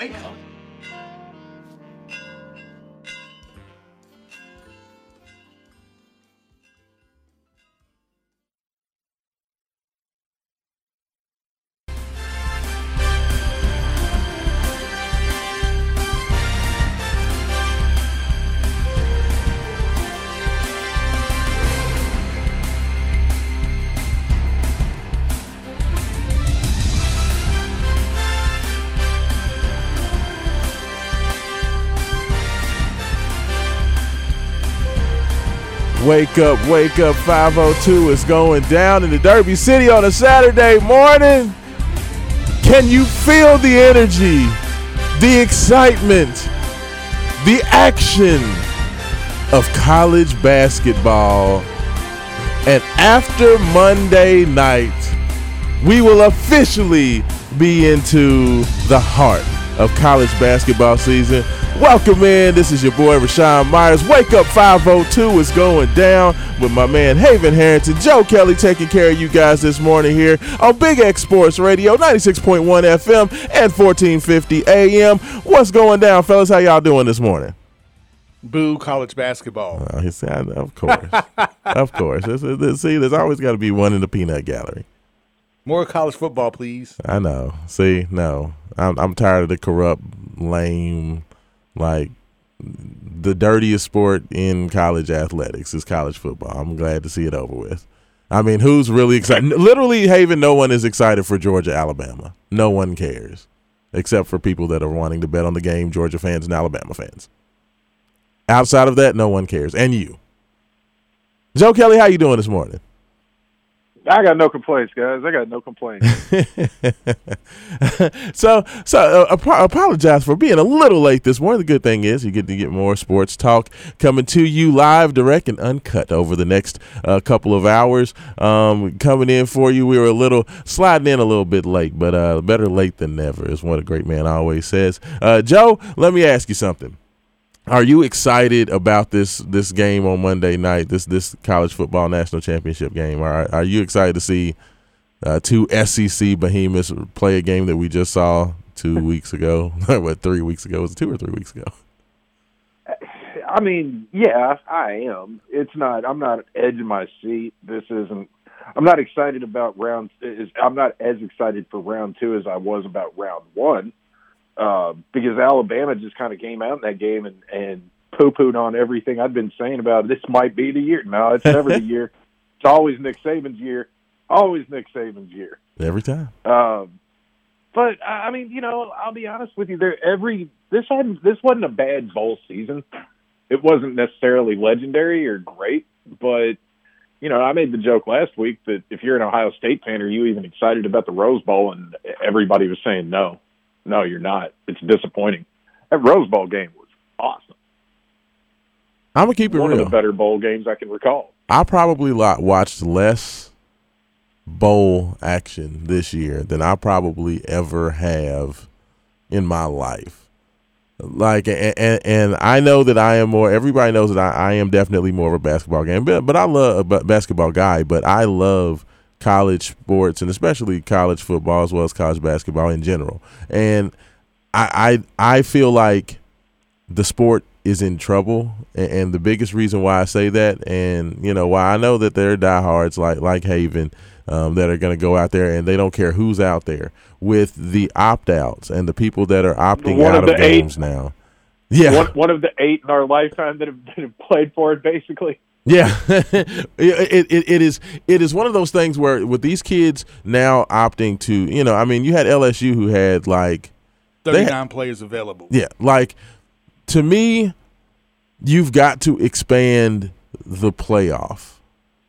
Wake up. Wake up, wake up, 502 is going down in the Derby City on a Saturday morning. Can you feel the energy, the excitement, the action of college basketball? And after Monday night, we will officially be into the heart of college basketball season. Welcome in. This is your boy Rashawn Myers. Wake up 502 is going down with my man Haven Harrington. Joe Kelly taking care of you guys this morning here on Big X Sports Radio, 96.1 FM and 1450 AM. What's going down, fellas? How y'all doing this morning? Boo college basketball. Uh, he said, of course. of course. This is- this- see, there's always got to be one in the peanut gallery. More college football, please. I know. See, no, I'm I'm tired of the corrupt, lame, like the dirtiest sport in college athletics is college football. I'm glad to see it over with. I mean, who's really excited? Literally, Haven, no one is excited for Georgia, Alabama. No one cares, except for people that are wanting to bet on the game, Georgia fans and Alabama fans. Outside of that, no one cares, and you. Joe Kelly, how you doing this morning? I got no complaints, guys. I got no complaints. so, so uh, ap- apologize for being a little late this morning. The good thing is you get to get more sports talk coming to you live, direct, and uncut over the next uh, couple of hours. Um, coming in for you, we were a little sliding in a little bit late, but uh, better late than never is what a great man always says. Uh, Joe, let me ask you something. Are you excited about this this game on Monday night? This this college football national championship game? Are are you excited to see uh, two SEC behemoths play a game that we just saw two weeks ago? what three weeks ago? Was it two or three weeks ago? I mean, yeah, I am. It's not. I'm not edging my seat. This isn't. I'm not excited about round. Is I'm not as excited for round two as I was about round one, uh, because Alabama just kind of came out in that game and and poo pooed on everything I'd been saying about this might be the year. No, it's never the year. It's always Nick Saban's year. Always Nick Saban's year. Every time. Um, but I I mean, you know, I'll be honest with you. There, every this hadn't this wasn't a bad bowl season. It wasn't necessarily legendary or great, but you know, I made the joke last week that if you're an Ohio State fan, are you even excited about the Rose Bowl? And everybody was saying no, no, you're not. It's disappointing. That Rose Bowl game was awesome. I'm gonna keep it One real. of the better bowl games I can recall. I probably watched less bowl action this year than I probably ever have in my life. Like, and, and, and I know that I am more. Everybody knows that I, I am definitely more of a basketball game, but but I love a basketball guy. But I love college sports and especially college football as well as college basketball in general. And I I, I feel like the sport is in trouble, and, and the biggest reason why I say that, and you know why I know that there are diehards like like Haven um, that are going to go out there and they don't care who's out there with the opt outs and the people that are opting One out of of, the eight- games now. Yeah, One, one of the eight in our lifetime that have, that have played for it, basically. Yeah, it, it it is it is one of those things where with these kids now opting to you know I mean you had LSU who had like 39 players available. yeah like to me you've got to expand the playoff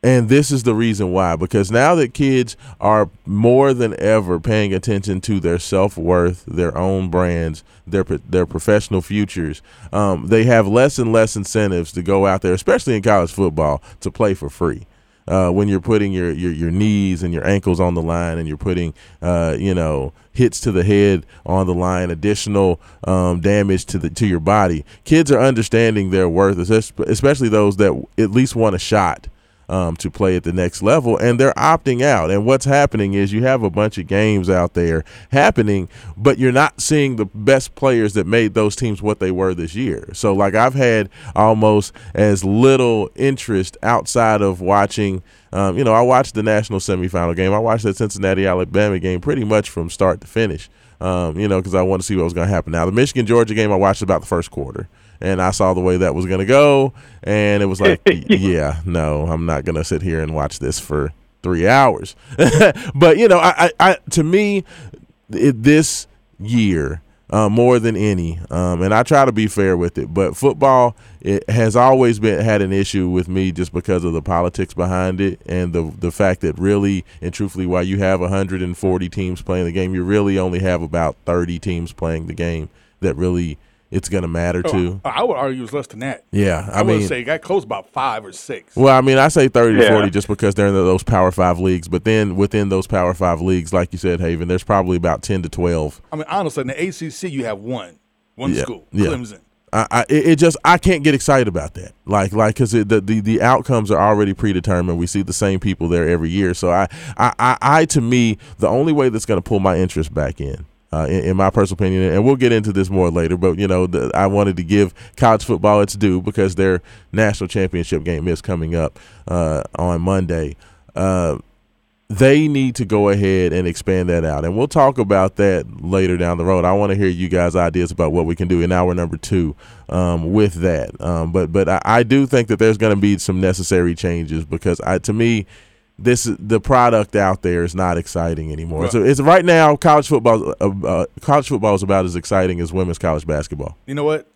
and this is the reason why because now that kids are more than ever paying attention to their self-worth their own brands their their professional futures um, they have less and less incentives to go out there especially in college football to play for free. Uh, when you're putting your, your your knees and your ankles on the line and you're putting uh, you know hits to the head on the line additional um, damage to the to your body kids are understanding their worth especially those that at least want a shot um, to play at the next level, and they're opting out. And what's happening is you have a bunch of games out there happening, but you're not seeing the best players that made those teams what they were this year. So, like, I've had almost as little interest outside of watching. Um, you know, I watched the national semifinal game. I watched that Cincinnati Alabama game pretty much from start to finish. Um, you know, because I wanted to see what was going to happen. Now, the Michigan Georgia game, I watched about the first quarter and I saw the way that was going to go, and it was like, yeah, no, I'm not going to sit here and watch this for three hours. but you know, I, I, I to me, it, this year. Uh, more than any, um, and I try to be fair with it. But football, it has always been had an issue with me just because of the politics behind it and the the fact that really and truthfully, while you have 140 teams playing the game, you really only have about 30 teams playing the game that really it's going to matter Oh, too. Oh, I would argue it's less than that. Yeah, I, I, mean, would say it got close about five or six. well, I mean, I say thirty to forty just because they're in those Power Five leagues. But then within those Power Five leagues, like you said, Haven, there's probably about ten to twelve. I mean, honestly, in the ACC, you have one, one Yeah, school, yeah. Clemson. I, I it it just I can't get excited about that. Like like because the, the the outcomes are already predetermined. We see the same people there every year. So I I I, I to me the only way that's going to pull my interest back in. Uh, in, in my personal opinion, and we'll get into this more later, but you know, the, I wanted to give college football its due because their national championship game is coming up uh, on Monday. Uh, they need to go ahead and expand that out. And we'll talk about that later down the road. I want to hear you guys' ideas about what we can do in hour number two um, with that. Um, but but I, I do think that there's going to be some necessary changes because I, to me, this the product out there is not exciting anymore. Right. So it's right now college football. Uh, uh, college football is about as exciting as women's college basketball. You know what?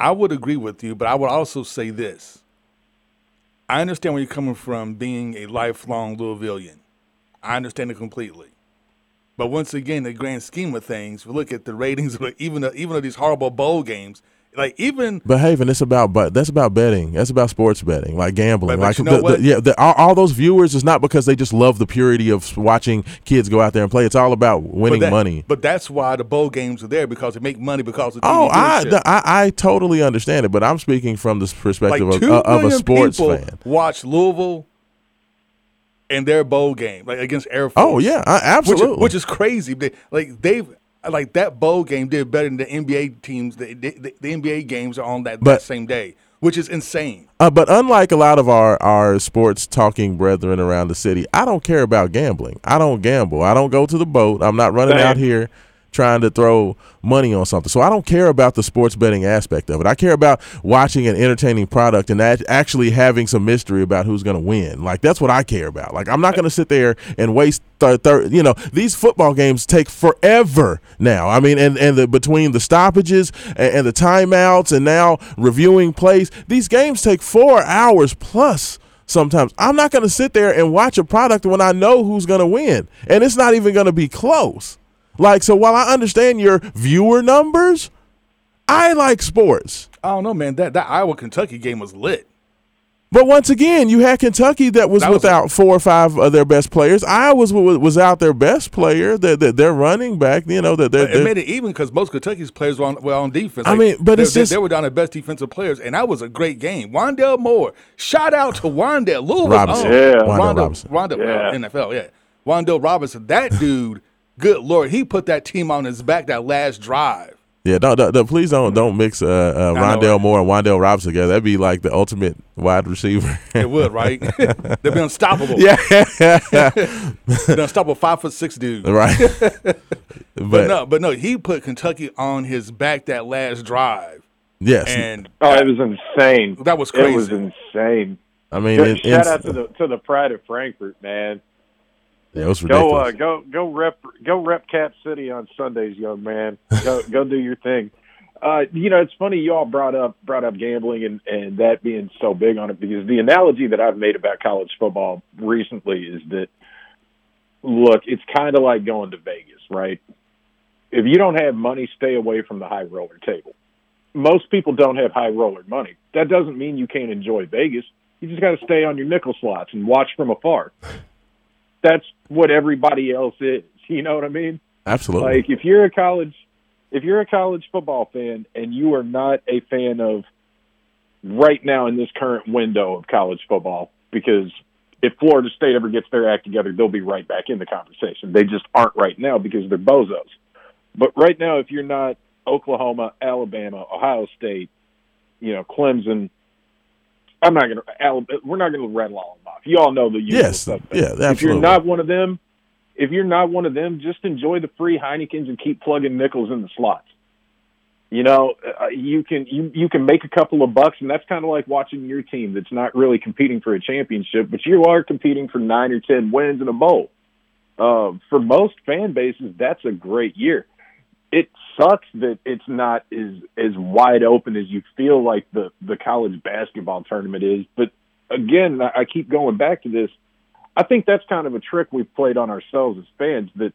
I would agree with you, but I would also say this. I understand where you're coming from being a lifelong Louisvillian. I understand it completely. But once again, the grand scheme of things, we look at the ratings, of even of, even of these horrible bowl games. Like even But Haven, it's about but that's about betting. That's about sports betting, like gambling. But- but like you know the, the- yeah, the, all, all those viewers is not because they just love the purity of watching kids go out there and play. It's all about winning but that- money. But that's why the bowl games are there because they make money because of Oh, I, the- I I totally understand it, but I'm speaking from the perspective like of, uh, of a sports fan. watch Louisville and their bowl game, like against Air Force. Oh yeah, I, which absolutely. is, which is crazy. They, like they've like that bowl game did better than the NBA teams. The, the, the NBA games are on that, But- that same day, which is insane. Uh, but unlike a lot of our, our sports talking brethren around the city, I don't care about gambling. I don't gamble. I don't go to the boat. I'm not running Same. out here trying to throw money on something. So I don't care about the sports betting aspect of it. I care about watching an entertaining product and actually having some mystery about who's going to win. Like that's what I care about. Like I'm not going to sit there and waste th- th- you know, these football games take forever now. I mean, and and the between the stoppages and, and the timeouts and now reviewing plays, these games take 4 hours plus sometimes. I'm not going to sit there and watch a product when I know who's going to win. And it's not even going to be close. Like, so while I understand your viewer numbers, I like sports. I don't know, man. That that Iowa Kentucky game was lit. But once again, you had Kentucky that was, That was- without four or five of their best players. Iowa was was out their best player. That that they're running back. You know that they're, It made it even because most Kentucky's players were on, were on defense. I mean, but they, it's they- just- they were down the best defensive players, and that was a great game. Wandell Moore, shout out to Wan'Dale Louisville. Robinson. Yeah. Wan'Dale Wan'Dale Robinson. Wan'Dale, Yeah. uh, NFL, yeah. Wan'Dale Robinson, that dude. Good lord, he put that team on his back that last drive. yeah. Don't, don't, don't- please don't don't mix uh, uh, Rondale right? Moore and Wan'Dale Robinson together. That'd be like the ultimate wide receiver. It would, right? They'd be unstoppable. yeah, They're unstoppable five foot six dude. right. But, but no, but no, he put Kentucky on his back that last drive, yes, and Oh, it was insane. That was crazy. It was insane. I mean, Shout it, it's- out to the to the pride of Frankfort, man. Yeah, it was Go uh, go go rep go rep Cap City on Sundays, young man. Go go do your thing. Uh, you know, it's funny you all brought up brought up gambling and and that being so big on it because the analogy that I've made about college football recently is that look, it's kind of like going to Vegas, right? If you don't have money, stay away from the high roller table. Most people don't have high roller money. That doesn't mean you can't enjoy Vegas. You just got to stay on your nickel slots and watch from afar that's what everybody else is. You know what I mean? Absolutely. Like if you're a college if you're a college football fan and you are not a fan of right now in this current window of college football, because if Florida State ever gets their act together, they'll be right back in the conversation. They just aren't right now because they're bozos. But right now, if you're not Oklahoma, Alabama, Ohio State, you know, Clemson, I'm not going to. We're not going to rattle all them off. You all know the usual Yes, suspects. yeah, absolutely. If you're not one of them, if you're not one of them, just enjoy the free Heinekens and keep plugging nickels in the slots. You know, uh, you can you you can make a couple of bucks, and that's kind of like watching your team that's not really competing for a championship, but you are competing for nine or ten wins in a bowl. Uh, for most fan bases, that's a great year. It sucks that it's not as as wide open as you feel like the the college basketball tournament is. But again, I keep going back to this. I think that's kind of a trick we've played on ourselves as fans that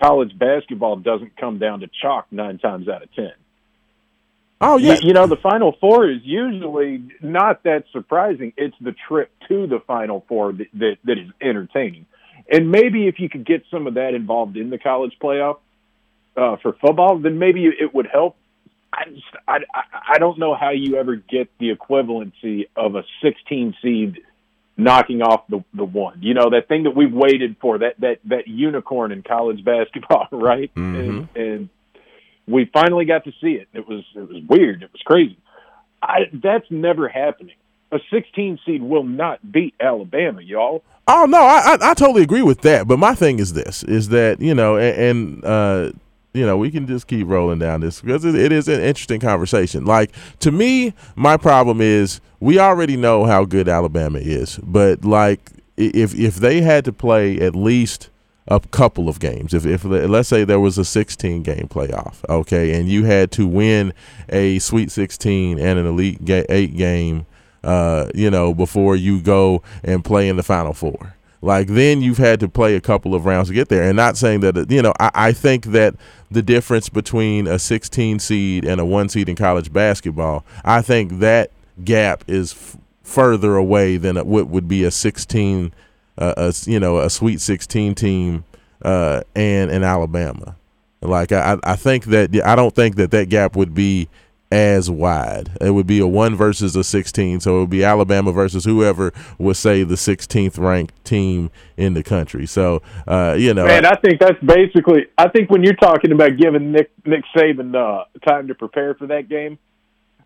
college basketball doesn't come down to chalk nine times out of ten. Oh yeah, You, you know, the Final Four is usually not that surprising. It's the trip to the Final Four that, that, that is entertaining. And maybe if you could get some of that involved in the college playoff uh, for football, then maybe it would help. I just, I, I I don't know how you ever get the equivalency of a 16 seed knocking off the the one. You know that thing that we've waited for that that that unicorn in college basketball, right? And, and we finally got to see it. It was it was weird. It was crazy. I, that's never happening. A 16 seed will not beat Alabama, y'all. Oh no, I, I I totally agree with that. But my thing is this: is that you know, and, and uh, you know, we can just keep rolling down this because it, is an interesting conversation. Like to me, my problem is we already know how good Alabama is, but like if if they had to play at least a couple of games, if if let's say there was a 16 game playoff, okay, and you had to win a Sweet 16 and an Elite Eight game uh, you know, before you go and play in the Final Four. Like then you've had to play a couple of rounds to get there. And not saying that you know, I, I think that the difference between a 16 seed and a one seed in college basketball, I think that gap is f- further away than what would be a 16, uh, a you know, a Sweet 16 team uh, and in Alabama. Like I, I think that I don't think that that gap would be as wide. It would be a one versus a 16. So it would be Alabama versus whoever would say the 16th ranked team in the country. So, uh, you know, Man, I think that's basically. I think when you're talking about giving Nick Nick Saban uh, time to prepare for that game,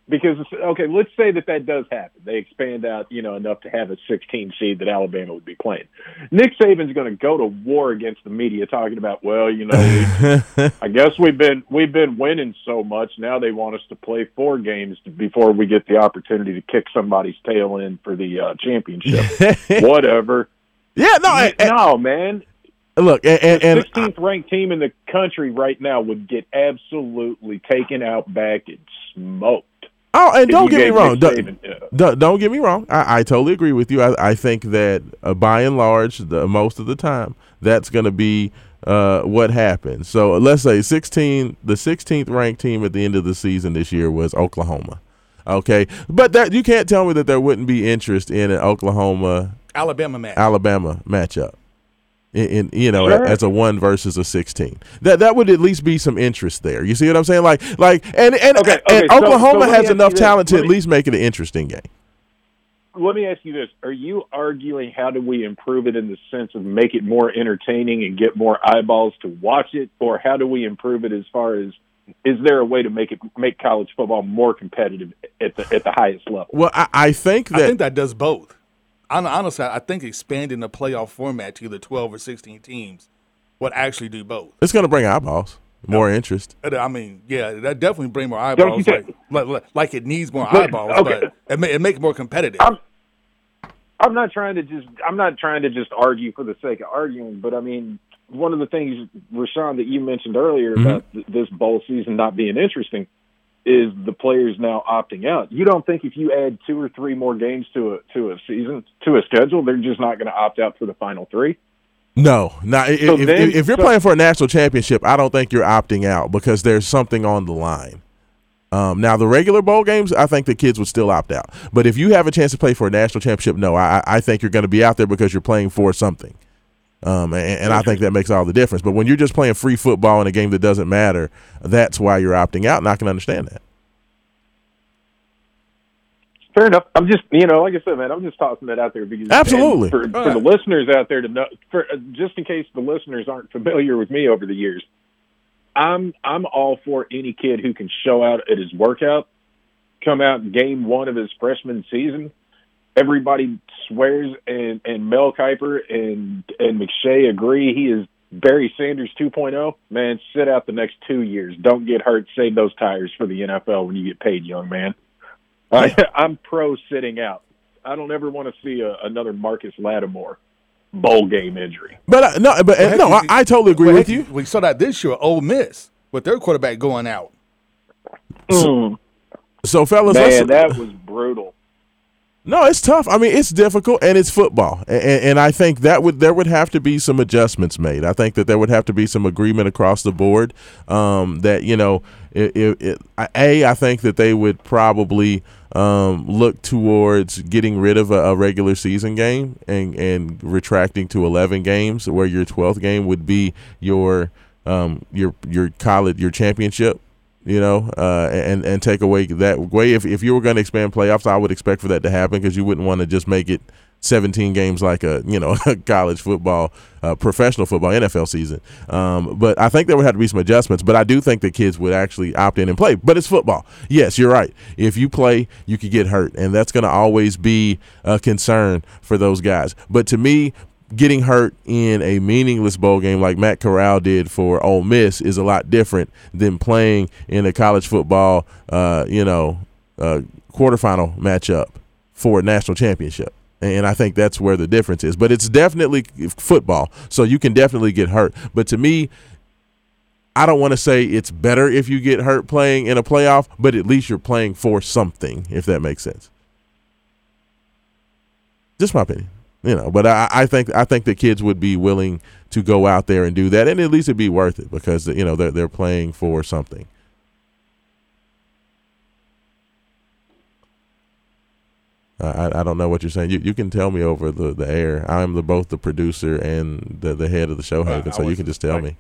because okay, let's say that that does happen. They expand out, you know, enough to have a 16 seed that Alabama would be playing. Nick Saban's going to go to war against the media, talking about, well, you know, we, I guess we've been we've been winning so much. Now they want us to play four games before we get the opportunity to kick somebody's tail in for the uh, championship. Whatever. yeah, no, and- and- no, man. look, and, and, and The 16th ranked team in the country right now would get absolutely taken out back and smoked. Oh, and don't get me wrong. Nick Don't, Saban, uh, don't, don't get me wrong. I, I totally agree with you. I, I think that uh, by and large, the, most of the time, that's going to be uh, what happens. So let's say 16, the 16th ranked team at the end of the season this year was Oklahoma. Okay, but that you can't tell me that there wouldn't be interest in an Oklahoma Alabama match. Alabama matchup. In, in you know Sure. as a one versus a sixteen, that that would at least be some interest there. You see what I'm saying? Like like and and, Okay, and okay, so- Oklahoma so let has enough you this. talent to Let at least make it an interesting game. let me ask you this: Are you arguing how do we improve it in the sense of make it more entertaining and get more eyeballs to watch it, or how do we improve it as far as is there a way to make it make college football more competitive at the at the highest level? Well, I, I think that I think that does both. Hon- Honestly, I think expanding the playoff format to either 12 or 16 teams would actually do both. it's going to bring eyeballs, more interest. Uh, I mean, yeah, that definitely bring more Don't you eyeballs. Like, like, like it needs more But- eyeballs, okay. but it, ma- it make it more competitive. I'm- I'm not trying to just I'm not trying to just argue for the sake of arguing, but I mean one of the things, Rashawn, that you mentioned earlier about th- this bowl season not being interesting is the players now opting out. You don't think if you add two or three more games to a to a season to a schedule, they're just not going to opt out for the final three? No, not if, So if, then- if you're so- playing for a national championship, I don't think you're opting out because there's something on the line. Um, now the regular bowl games, I think the kids would still opt out. But if you have a chance to play for a national championship, no, I, I think you're going to be out there because you're playing for something. Um, and, and I think that makes all the difference. But when you're just playing free football in a game that doesn't matter, that's why you're opting out, and I can understand that. fair enough. I'm just, you know, like I said, man, I'm just tossing that out there because Absolutely. for, for the listeners out there to know, for uh, just in case the listeners aren't familiar with me over the years, I'm I'm all for any kid who can show out at his workout, come out game one of his freshman season. Everybody swears, and and Mel Kiper and and McShay agree he is Barry Sanders 2.0. Man, sit out the next two years. Don't get hurt. Save those tires for the NFL when you get paid, young man. I, I'm pro sitting out. I don't ever want to see a, another Marcus Lattimore bowl game injury. But uh, no, but uh, no, I, I totally agree Well, with heck, you. We saw that this year, Ole Miss, with their quarterback going out. So, fellas, Man, that was brutal. No, it's tough. I mean, it's difficult, and it's football, and, and I think that would there would have to be some adjustments made. I think that there would have to be some agreement across the board. Um, that you know, it, it, it, a I think that they would probably um, look towards getting rid of a, a regular season game and and retracting to eleven games, where your twelfth game would be your um, your your college your championship you know, uh, and and take away that way. If if you were going to expand playoffs, I would expect for that to happen because you wouldn't want to just make it 17 games like a you know college football, uh, professional football, NFL season. Um, but I think there would have to be some adjustments. But I do think the kids would actually opt in and play. But it's football. Yes, you're right. If you play, you could get hurt, and that's going to always be a concern for those guys. But to me, getting hurt in a meaningless bowl game like Matt Corral did for Ole Miss is a lot different than playing in a college football, uh, you know, uh, quarterfinal matchup for a national championship. And I think that's where the difference is. But it's definitely football, so you can definitely get hurt. But to me, I don't want to say it's better if you get hurt playing in a playoff, but at least you're playing for something, if that makes sense. Just my opinion you know but I, I think i think the kids would be willing to go out there and do that and at least it'd be worth it because you know they're, they're playing for something I, I don't know what you're saying. You, you can tell me over the, the air. I'm the both the producer and the, the head of the show, Haven, I so you can just tell I- me.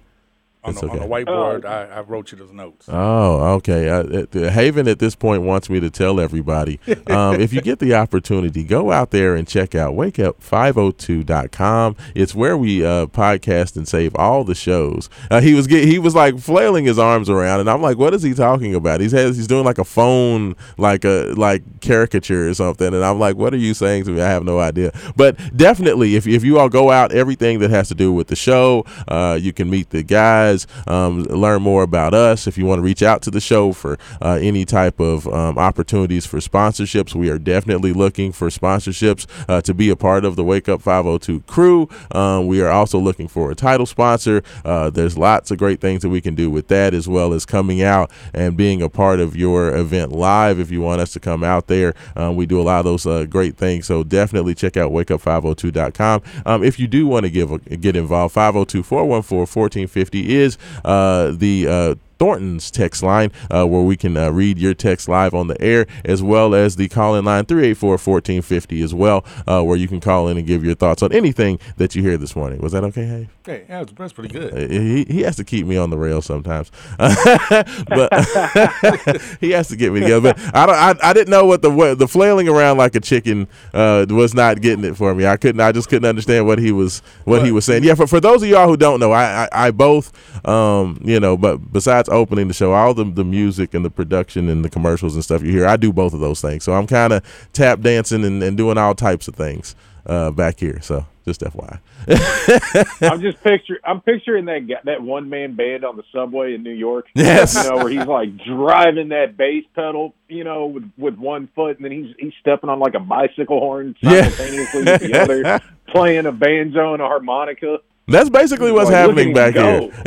On It's the, on the okay. whiteboard, Oh. I, I wrote you those notes. Oh, okay. Uh, uh, the Haven at this point wants me to tell everybody um, if you get the opportunity, go out there and check out wakeup502.com. It's where we uh, podcast and save all the shows. Uh, he was get, he was like flailing his arms around, and I'm like, what is he talking about? He's has, he's doing like a phone like a like caricature or something, and I'm like, what are you saying to me? I have no idea. But definitely, if if you all go out, everything that has to do with the show, uh, you can meet the guys, um, learn more about us. If you want to reach out to the show for uh, any type of um, opportunities for sponsorships, we are definitely looking for sponsorships uh, to be a part of the Wake Up 502 crew. Um, we are also looking for a title sponsor. Uh, there's lots of great things that we can do with that, as well as coming out and being a part of your event live. If you want us to come out there, um, we do a lot of those uh, great things. So definitely check out wakeup502.com. Um, if you do want to give get involved, 502 414 1450 is uh, the uh, Thornton's text line, uh, where we can uh, read your text live on the air, as well as the call in line 384 1450 as well, uh, where you can call in and give your thoughts on anything that you hear this morning. Was that okay, Hey? Hey, yeah, that's, pretty good. Uh, He, he has to keep me on the rail sometimes, but he has to get me together. But I don't. I, I didn't know what the what, the flailing around like a chicken uh, was not getting it for me. I couldn't. I just couldn't understand what he was what he was saying. Yeah, for, for those of y'all who don't know, I I, I both um you know, but besides opening the show, all the the music and the production and the commercials and stuff you hear, I do both of those things. So I'm kind of tap dancing and, and doing all types of things uh, back here. So just FYI. I'm just picture I'm picturing that guy, that one man band on the subway in New York. Yes. You know, where he's like driving that bass pedal, you know, with with one foot and then he's he's stepping on like a bicycle horn Yeah. simultaneously with the other, playing a banjo and a harmonica. That's basically what's happening back here.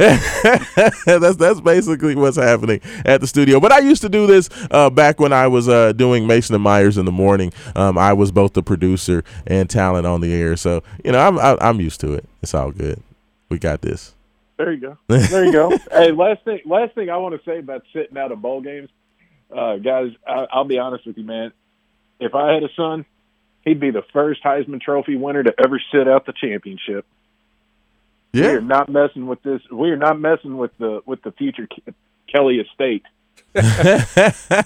that's that's basically what's happening at the studio. But I used to do this uh, back when I was uh, doing Mason and Myers in the morning. Um, I was both the producer and talent on the air, so you know I'm I, I'm used to it. It's all good. We got this. There you go. There you go. hey, last thing last thing I want to say about sitting out of bowl games, uh, guys. I, I'll be honest with you, man. If I had a son, he'd be the first Heisman Trophy winner to ever sit out the championship. We Yeah, are not messing with this. We are not messing with the with the future Kelly estate.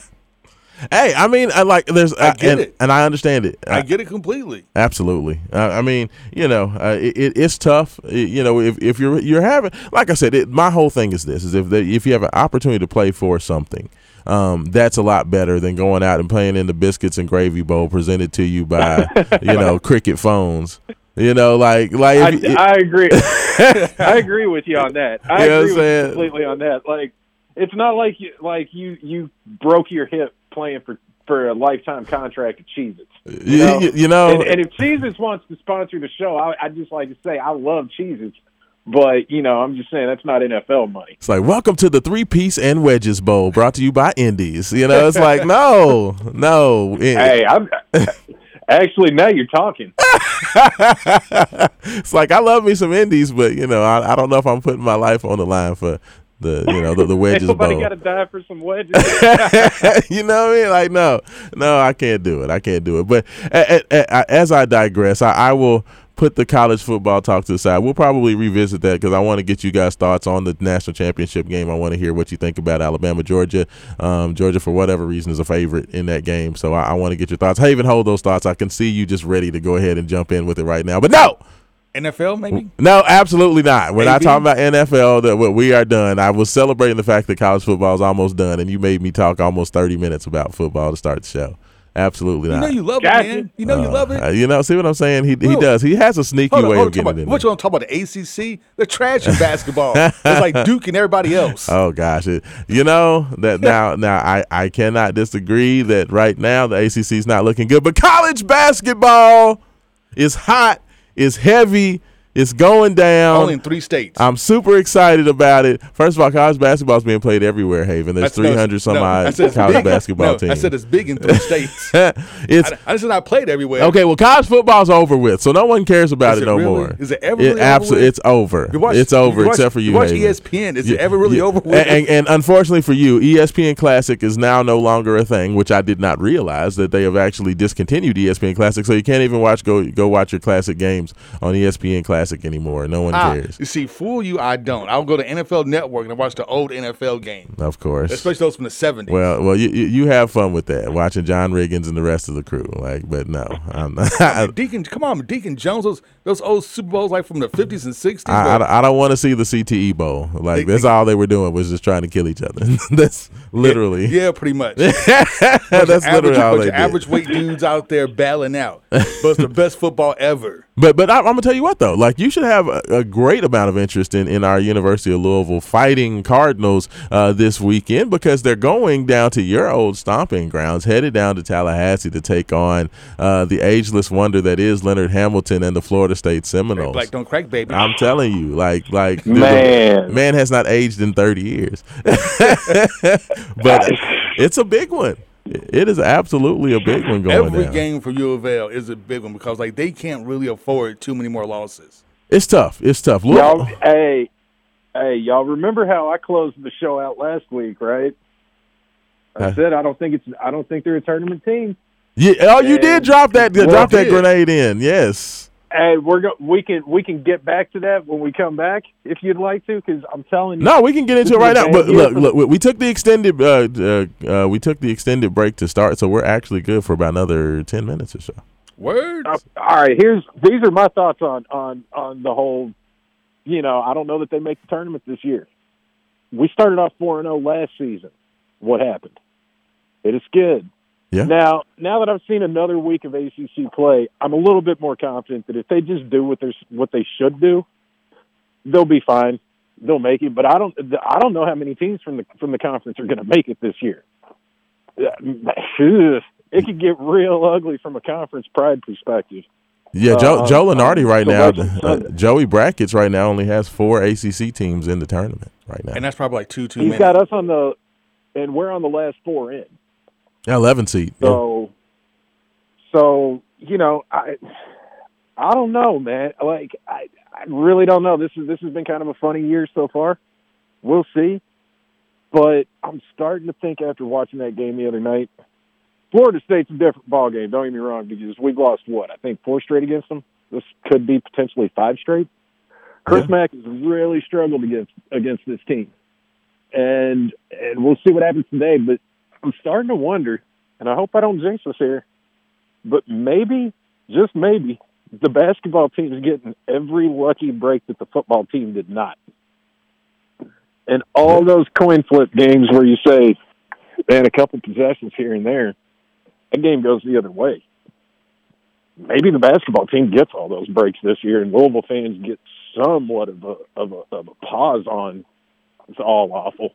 Hey, I mean, I like there's I get and, it. and I understand it. I get it completely. Absolutely. Uh, I mean, you know, uh, it, it, it's tough. It- you know, if, if you're you're having, like I said, it, my whole thing is this: is if they, if you have an opportunity to play for something, um, that's a lot better than going out and playing in the biscuits and gravy bowl presented to you by you know cricket phones. You know, like like I, you- I agree. I agree with you on that. I You know agree I'm with you saying? completely on that. Like, it's not like you like you you broke your hip playing for for a lifetime contract at Cheez-Its. you, know, you- you know, And, and if Cheez-Its wants to sponsor the show, I, I'd just like to say I love Cheez-Its, but you know I'm just saying that's not NFL money. It's like welcome to the three piece and wedges bowl, brought to you by Indi's. You know, it's like no, no. Hey, I'm actually now you're talking. it's like I love me some Indi's, but you know, I, I don't know if I'm putting my life on the line for the you know the, the wedges nobody bowl. got to die for some wedges. you know what I mean? Like no, no, I can't do it. I can't do it. But as I digress, I, I will put the college football talk to the side. We'll probably revisit that because I want to get you guys' thoughts on the national championship game. I want to hear what you think about Alabama, Georgia. Um, Georgia, for whatever reason, is a favorite in that game. So I, I want to get your thoughts. Haven, hold those thoughts. I can see you just ready to go ahead and jump in with it right now. But no, NFL maybe. no, absolutely not. We're not Maybe. talking about NFL. That what we are done. I was celebrating the fact that college football is almost done, and you made me talk almost thirty minutes about football to start the show. Absolutely not. You know you love Gotcha. it, man. You know you love it. Uh, you know, see what I'm saying? He he does. He has a sneaky on, way of getting about, it in. what you want to talk about? The ACC? They're trash in basketball. it's like Duke and everybody else. Oh gosh, it, you know that now. Now I I cannot disagree that right now the ACC is not looking good, but college basketball is hot, is heavy, it's going down. Only in three states. I'm super excited about it. First of all, college basketball is being played everywhere, Haven. There's That's- no, 300 some no, odd college big. basketball no, teams. I said it's big in three states. it's I, I said I played everywhere. okay. Well, college football's over with, so no one cares about Is it, it no really? more. Is it ever really over absolutely, with? it's over. Watch- it's over, watch- except for you. you watch Haven. ESPN. Is Yeah, it ever really yeah. over with? And, and, and unfortunately for you, ESPN Classic is now no longer a thing, which I did not realize that they have actually discontinued ESPN Classic. So you can't even watch go go watch your classic games on ESPN Classic anymore. No one Ah, cares. you see, fool you, I don't. I'll go to NFL Network and I watch the old NFL game, Of course. especially those from the 70s. Well, well, you, you have fun with that, watching John Riggins and the rest of the crew. Like, but no, I'm not, I, Deacon, come on, Deacon Jones, those those old Super Bowls like from the 50s and 60s. I, where- I, don't want to see the CTE bowl. Like, They- that's they- all they were doing was just trying to kill each other. that's literally, yeah, pretty much. that's average, literally all bunch they did. average weight dudes out there battling out. But it's the best football ever. But but I, I'm gonna tell you what though, like you should have a, a great amount of interest in, in our University of Louisville fighting Cardinals uh, this weekend because they're going down to your old stomping grounds, headed down to Tallahassee to take on uh, the ageless wonder that is Leonard Hamilton and the Florida State Seminoles. Black don't crack, baby. I'm telling you, like like the- Man. man has not aged in 30 years, but it's a big one. It is absolutely a big one going Every down. game for U of L is a big one because like they can't really afford too many more losses. It's tough. It's tough. Y'all, hey, hey, y'all remember how I closed the show out last week, right? I said I don't think it's I don't think they're a tournament team. Yeah. Oh, you And- did drop that. Well, drop that grenade in. Yes. Hey, we're go- we can we can get back to that when we come back if you'd like to, because I'm telling you, No, we can get into it right now. But look, look, we- we took the extended, uh, uh, uh, we took the extended break to start, so we're actually good for about another ten minutes or so. Words. Uh, all right, here's these are my thoughts on on on the whole. You know, I don't know that they make the tournament this year. We started off four and zero last season. What happened? It is good. Yeah. Now, now that I've seen another week of ACC play, I'm a little bit more confident that if they just do what they're what they should do, they'll be fine. They'll make it. But I don't I don't know how many teams from the from the conference are going to make it this year. It could get real ugly from a conference pride perspective. Yeah, Joe, Uh, Joe Lunardi right now, uh, Joey Brackets right now only has four ACC teams in the tournament right now. and that's probably like two, two He's minutes. got us on the, and we're on the last four in. Eleven seat. Yeah. So, so you know, I, I don't know, man. Like, I, I really don't know. This is this has been kind of a funny year so far. We'll see, but I'm starting to think after watching that game the other night, Florida State's a different ball game. Don't get me wrong, because we've lost what I think four straight against them. This could be potentially five straight. Chris Yeah. Mack has really struggled against against this team, and and we'll see what happens today. But I'm starting to wonder and I hope I don't jinx us here, but maybe, just maybe, the basketball team is getting every lucky break that the football team did not. And all those coin flip games where you say, and a couple possessions here and there, that game goes the other way. Maybe the basketball team gets all those breaks this year, and Louisville fans get somewhat of a of a, of a pause on. It's all awful.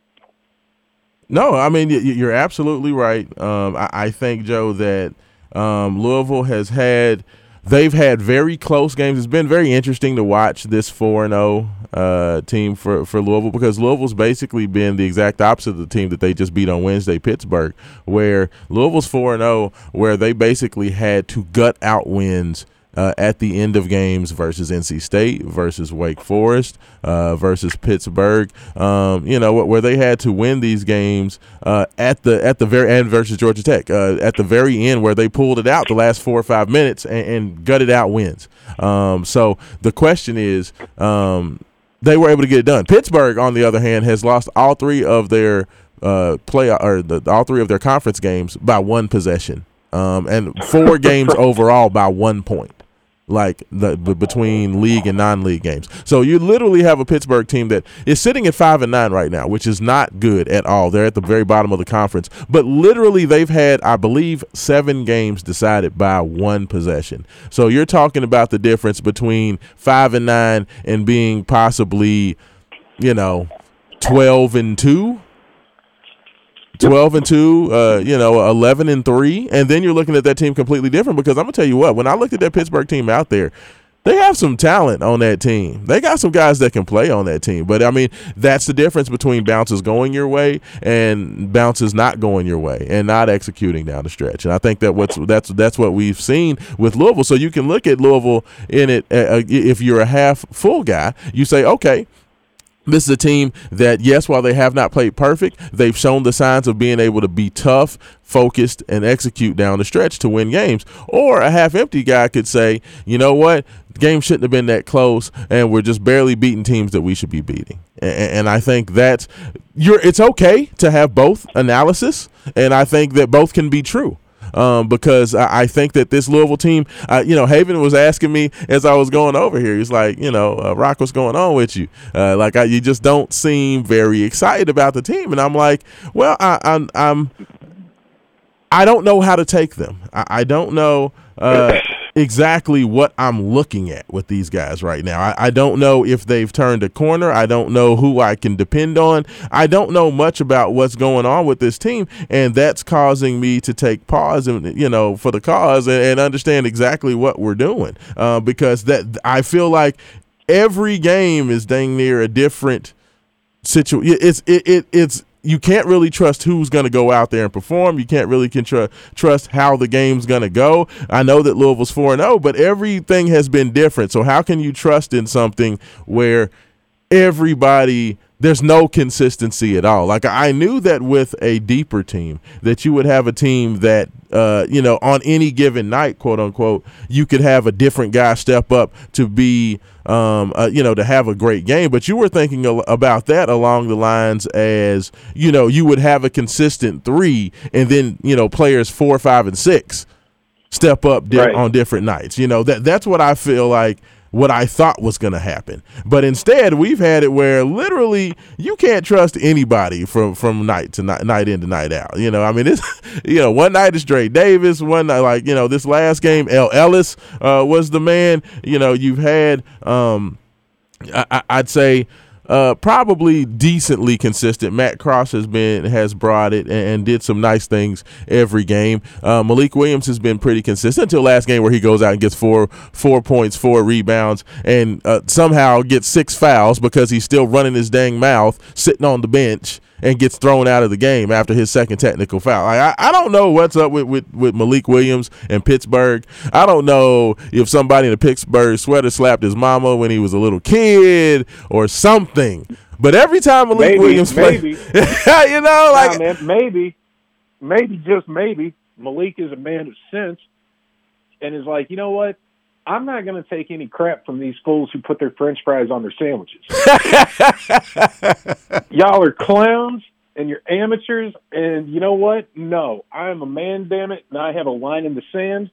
No, I mean you're absolutely right. Um, I, I, think Joe that um, Louisville has had they've had very close games. It's been very interesting to watch this four and zero oh, uh, team for for Louisville because Louisville's basically been the exact opposite of the team that they just beat on Wednesday, Pittsburgh, where Louisville's four and zero, oh, where they basically had to gut out wins uh, at the end of games versus NC State, versus Wake Forest, uh, versus Pittsburgh. Um, you know where they had to win these games uh, at the at the very end versus Georgia Tech uh, at the very end where they pulled it out the last four or five minutes and, and gutted out wins. Um, so the question is. Um, they were able to get it done. Pittsburgh, on the other hand, has lost all three of their uh, play or the, all three of their conference games by one possession, um, and four games overall by one point like the, between league and non-league games. So you literally have a Pittsburgh team that is sitting at five and nine right now, which is not good at all. They're at the very bottom of the conference, but literally they've had, I believe, seven games decided by one possession. So you're talking about the difference between five and nine and being possibly, you know, twelve and two 12 and 2, uh, you know, 11 and 3, and then you're looking at that team completely different because I'm going to tell you what, when I looked at that Pittsburgh team out there, they have some talent on that team. They got some guys that can play on that team. But I mean, that's the difference between bounces going your way and bounces not going your way and not executing down the stretch. And I think that what's that's that's what we've seen with Louisville. So you can look at Louisville in it uh, uh if you're a half full guy, you say, okay, this is a team that, yes, while they have not played perfect, they've shown the signs of being able to be tough, focused, and execute down the stretch to win games. Or a half empty guy could say, you know what, the game shouldn't have been that close, and we're just barely beating teams that we should be beating. And, I think that's you're. It's okay to have both analysis, and I think that both can be true um, because I, I, think that this Louisville team, uh, you know, Haven was asking me as I was going over here. He's like, you know, uh, Rock, what's going on with you? Uh, like, I, you just don't seem very excited about the team, and I'm like, well, I, I'm, I'm I don't know how to take them. I, I don't know. Uh, exactly what I'm looking at with these guys right now. I, I, don't know if they've turned a corner. I don't know who I can depend on. I don't know much about what's going on with this team, and that's causing me to take pause and you know for the cause and, and understand exactly what we're doing uh, because that I feel like every game is dang near a different situation. It's it, it it's you can't really trust who's going to go out there and perform. You can't really can tr- trust how the game's going to go. I know that Louisville's 4 0, but everything has been different. So, how can you trust in something where everybody there's no consistency at all. Like I knew that with a deeper team, that you would have a team that, uh, you know, on any given night, quote unquote, you could have a different guy step up to be, um, uh, you know, to have a great game. But you were thinking about that along the lines as, you know, you would have a consistent three, and then you know players four, five, and six step up di- right. on different nights. You know that that's what I feel like what I thought was going to happen. But instead, we've had it where literally you can't trust anybody from from night to night, night in to night out. You know, I mean, it's you know, one night is Dre Davis, one night like you know this last game, El Ellis uh, was the man. You know, you've had um, I, I'd say uh, probably decently consistent. Matt Cross has been has brought it and, and did some nice things every game. Uh, Malik Williams has been pretty consistent until last game where he goes out and gets four four points, four rebounds, and uh, somehow gets six fouls because he's still running his dang mouth, sitting on the bench and gets thrown out of the game after his second technical foul. I, I don't know what's up with, with, with Malik Williams and Pittsburgh. I don't know if somebody in a Pittsburgh sweater slapped his mama when he was a little kid or something. But every time Malik maybe, Williams plays, you know, like nah, man, maybe, maybe just maybe Malik is a man of sense and is like, you know what? I'm not going to take any crap from these fools who put their French fries on their sandwiches. Y'all are clowns. and you're amateurs. And you know what? No, I am a man, damn it, and I have a line in the sand,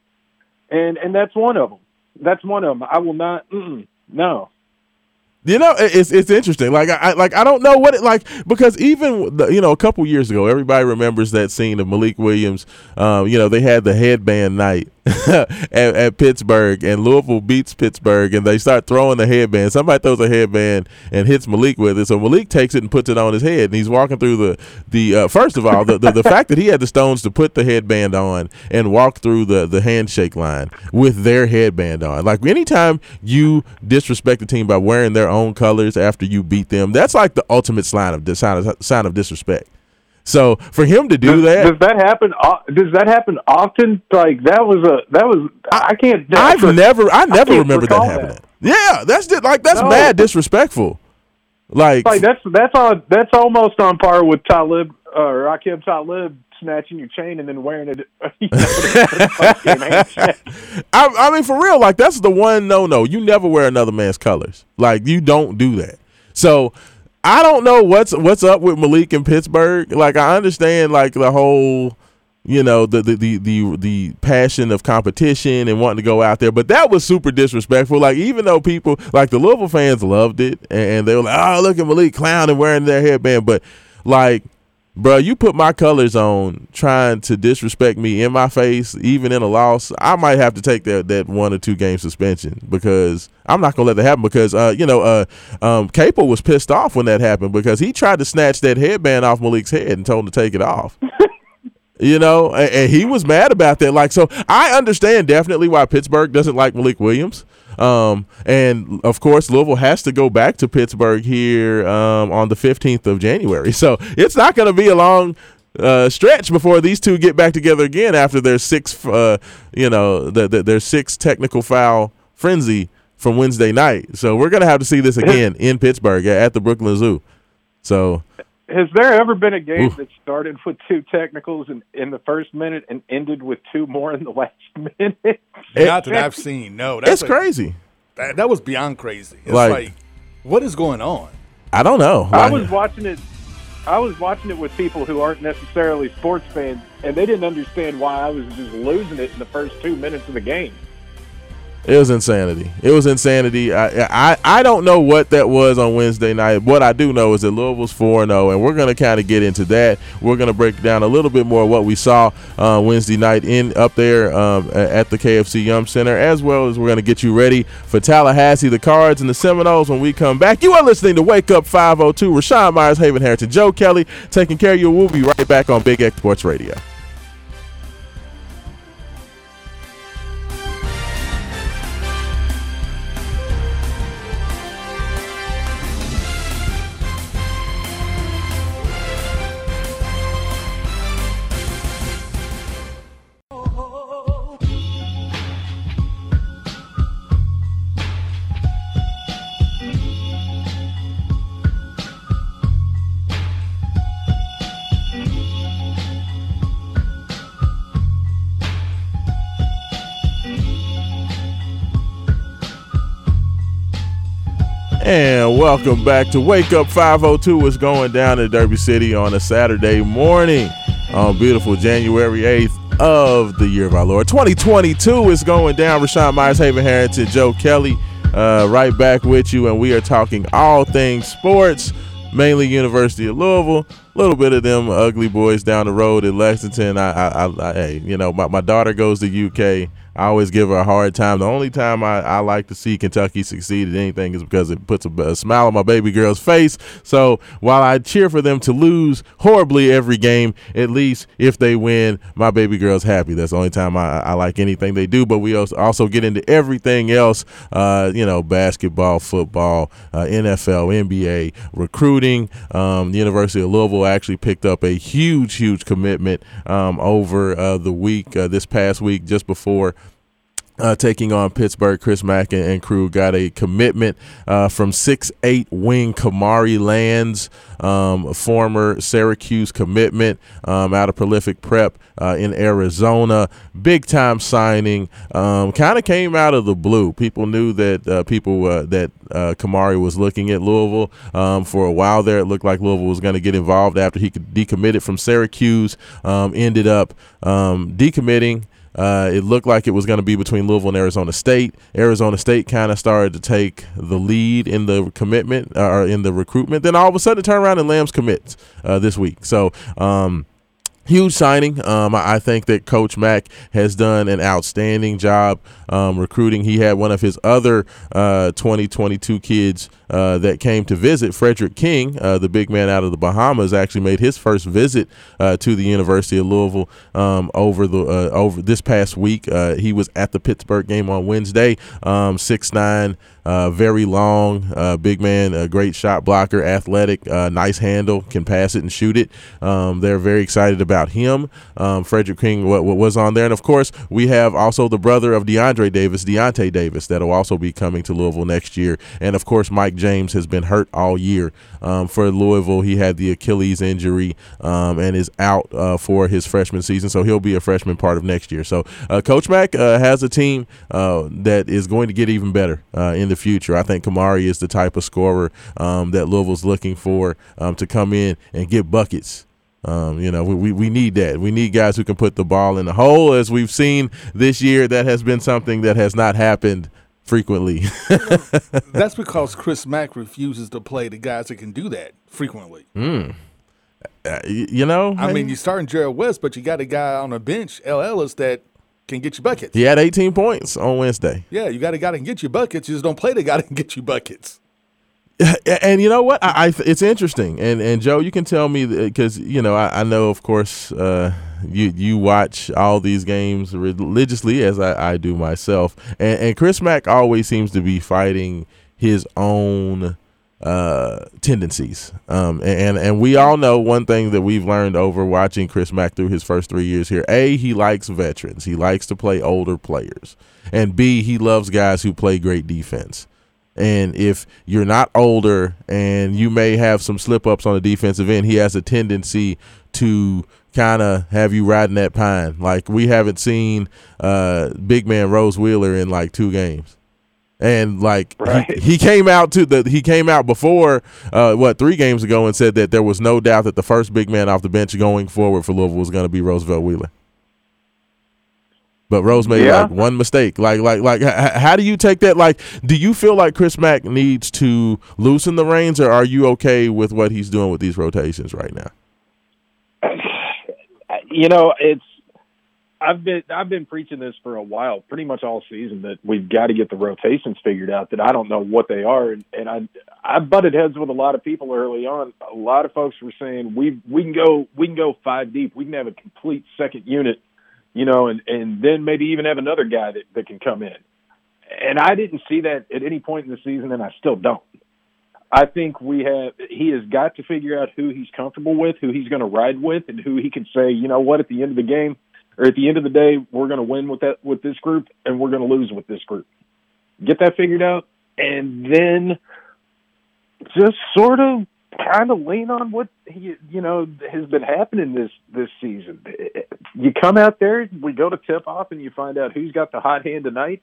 and and that's one of them. That's one of them. I will not. No, you know, it's it's interesting. Like I like I don't know what it like because even the, you know a couple years ago, everybody remembers that scene of Malik Williams. Um, you know, they had the headband night at, at, Pittsburgh, and Louisville beats Pittsburgh, and they start throwing the headband. Somebody throws a headband and hits Malik with it, so Malik takes it and puts it on his head, and he's walking through the the. Uh, first of all, the, the, the fact that he had the stones to put the headband on and walk through the the handshake line with their headband on, like anytime you disrespect the team by wearing their own colors after you beat them, that's like the ultimate sign of sign of, sign of disrespect. So for him to do does, that, does that happen? Does that happen often? Like that was a that was I can't. I've never I never I remember that happening. That. Yeah, that's like that's no. mad disrespectful. Like, like that's that's on that's almost on par with Talib or uh, Aqib Talib snatching your chain and then wearing it. You know, I, I mean, for real, like that's the one no no. You never wear another man's colors. Like you don't do that. So I don't know what's what's up with Malik in Pittsburgh. Like I understand like the whole you know the, the the the the passion of competition and wanting to go out there, but that was super disrespectful. Like even though people like the Louisville fans loved it and they were like, "Oh, look at Malik clowning wearing their headband," but like bro, you put my colors on trying to disrespect me in my face, even in a loss, I might have to take that that one or two game suspension because I'm not gonna let that happen. Because uh, you know, uh, um, Capel was pissed off when that happened because he tried to snatch that headband off Malik's head and told him to take it off. you know, and, and he was mad about that. Like, so I understand definitely why Pittsburgh doesn't like Malik Williams. Um, and of course, Louisville has to go back to Pittsburgh here um, on the 15th of January. So it's not going to be a long uh, stretch before these two get back together again after their six, uh, you know, the, the, their six technical foul frenzy from Wednesday night. So we're going to have to see this again in Pittsburgh at the Brooklyn Zoo. So has there ever been a game Ooh. that started with two technicals in, in the first minute and ended with two more in the last minute? Not that I've seen. No, that's it's crazy. That, that was beyond crazy. It's like, like, what is going on? I don't know. Like, I was watching it. I was watching it with people who aren't necessarily sports fans, and they didn't understand why I was just losing it in the first two minutes of the game. It was insanity. It was insanity. I, I I don't know what that was on Wednesday night. What I do know is that Louisville's 4 0, and we're going to kind of get into that. We're going to break down a little bit more what we saw uh, Wednesday night in up there um, at the KFC Yum Center, as well as we're going to get you ready for Tallahassee, the Cards, and the Seminoles when we come back. You are listening to Wake Up 502. Rashawn Myers, Haven Harrington, Joe Kelly taking care of you. We'll be right back on Big X Sports Radio. Welcome back to Wake Up 502. What's going down in Derby City on a Saturday morning on beautiful January 8th of the year of our Lord. 2022 is going down. Rashawn Myers, Haven Harrington, Joe Kelly, uh, right back with you. And we are talking all things sports, mainly University of Louisville. A little bit of them ugly boys down the road in Lexington. I, I, I, I hey, you know, my, my daughter goes to UK. I always give her a hard time. The only time I, I like to see Kentucky succeed at anything is because it puts a, a, smile on my baby girl's face. So while I cheer for them to lose horribly every game, at least if they win, my baby girl's happy. That's the only time I, I like anything they do. But we also get into everything else, uh, you know, basketball, football, uh, NFL, NBA, recruiting. Um, the University of Louisville actually picked up a huge, huge commitment um, over uh, the week, uh, this past week, just before uh, taking on Pittsburgh. Chris Mack and, and crew got a commitment uh, from six eight wing Kamari Lands, um, former Syracuse commitment um, out of prolific prep uh, in Arizona. Big time signing. Um, kind of came out of the blue. People knew that uh, people uh, that uh, Kamari was looking at Louisville um, for a while there. It looked like Louisville was going to get involved after he decommitted from Syracuse. Um, ended up um, decommitting. Uh, it looked like it was going to be between Louisville and Arizona State. Arizona State kind of started to take the lead in the commitment uh, or in the recruitment. Then all of a sudden, it turned around and Lands commits uh, this week. So. Um, huge signing. Um, I think that Coach Mack has done an outstanding job um, recruiting. He had one of his other uh, 2022 kids uh, that came to visit. Frederick King, uh, the big man out of the Bahamas, actually made his first visit uh, to the University of Louisville um, over the uh, over this past week. Uh, he was at the Pittsburgh game on Wednesday. Um, six nine. Uh, very long, uh, big man, a great shot blocker, athletic, uh, nice handle, can pass it and shoot it. Um, they're very excited about him. Um, Frederick King what, what, was on there. And of course, we have also the brother of DeAndre Davis, Deontay Davis, that'll also be coming to Louisville next year. And of course, Mike James has been hurt all year um, for Louisville. He had the Achilles injury um, and is out uh, for his freshman season. So he'll be a freshman part of next year. So uh, Coach Mack uh, has a team that is going to get even better in the future. I think Kamari is the type of scorer um, that Louisville's looking for um, to come in and get buckets. Um, you know, we, we need that. We need guys who can put the ball in the hole. As we've seen this year, that has been something that has not happened frequently. That's because Chris Mack refuses to play the guys that can do that frequently. Mm. Uh, you know, I mean, you're starting Jarrod West, but you got a guy on the bench, El Ellis, that can get you buckets. He had 18 points on Wednesday. Yeah, you got a guy that can get you buckets. You just don't play the guy that can get you buckets. And you know what? I, I it's interesting, and and Joe, you can tell me because you know I, I, know, of course, uh, you you watch all these games religiously as I, I do myself, and, and Chris Mack always seems to be fighting his own uh, tendencies. Um, and and we all know one thing that we've learned over watching Chris Mack through his first three years here. A, he likes veterans. He likes to play older players. And B, he loves guys who play great defense. And if you're not older and you may have some slip ups on the defensive end, he has a tendency to kind of have you riding that pine. Like we haven't seen uh, big man Rose Wheeler in like two games and like right. he, he, came out to the he came out before uh, what three games ago and said that there was no doubt that the first big man off the bench going forward for Louisville was going to be Roosevelt Wheeler. But Rose made yeah. like one mistake. Like, like, like, h- how do you take that? Like, do you feel like Chris Mack needs to loosen the reins, or are you okay with what he's doing with these rotations right now? You know, it's I've been I've been preaching this for a while, pretty much all season, that we've got to get the rotations figured out. That I don't know what they are, and, and I I butted heads with a lot of people early on. A lot of folks were saying we we can go we can go five deep. We can have a complete second unit, you know, and and then maybe even have another guy that that can come in. And I didn't see that at any point in the season, and I still don't. I think we have he has got to figure out who he's comfortable with, who he's going to ride with, and who he can say, you know what, at the end of the game or at the end of the day, we're going to win with that with this group, and we're going to lose with this group. Get that figured out, and then just sort of kind of lean on what he, you know has been happening this this season. You come out there, we go to tip off, and you find out who's got the hot hand tonight.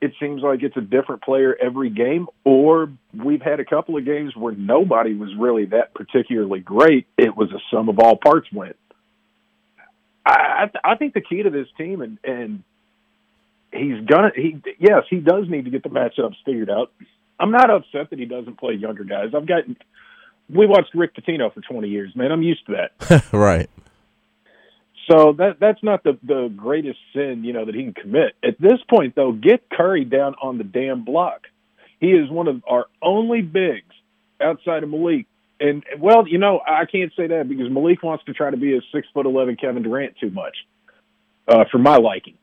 It seems like it's a different player every game, or we've had a couple of games where nobody was really that particularly great. It was a sum of all parts win. I I think the key to this team and and he's gonna he yes he does need to get the matchups figured out. I'm not upset that he doesn't play younger guys. I've got we watched Rick Pitino for 20 years, man. I'm used to that. right. So that that's not the the greatest sin, you know, that he can commit. At this point though, get Curry down on the damn block. He is one of our only bigs outside of Malik and well, you know, I can't say that because Malik wants to try to be a six foot eleven Kevin Durant too much, uh, for my liking.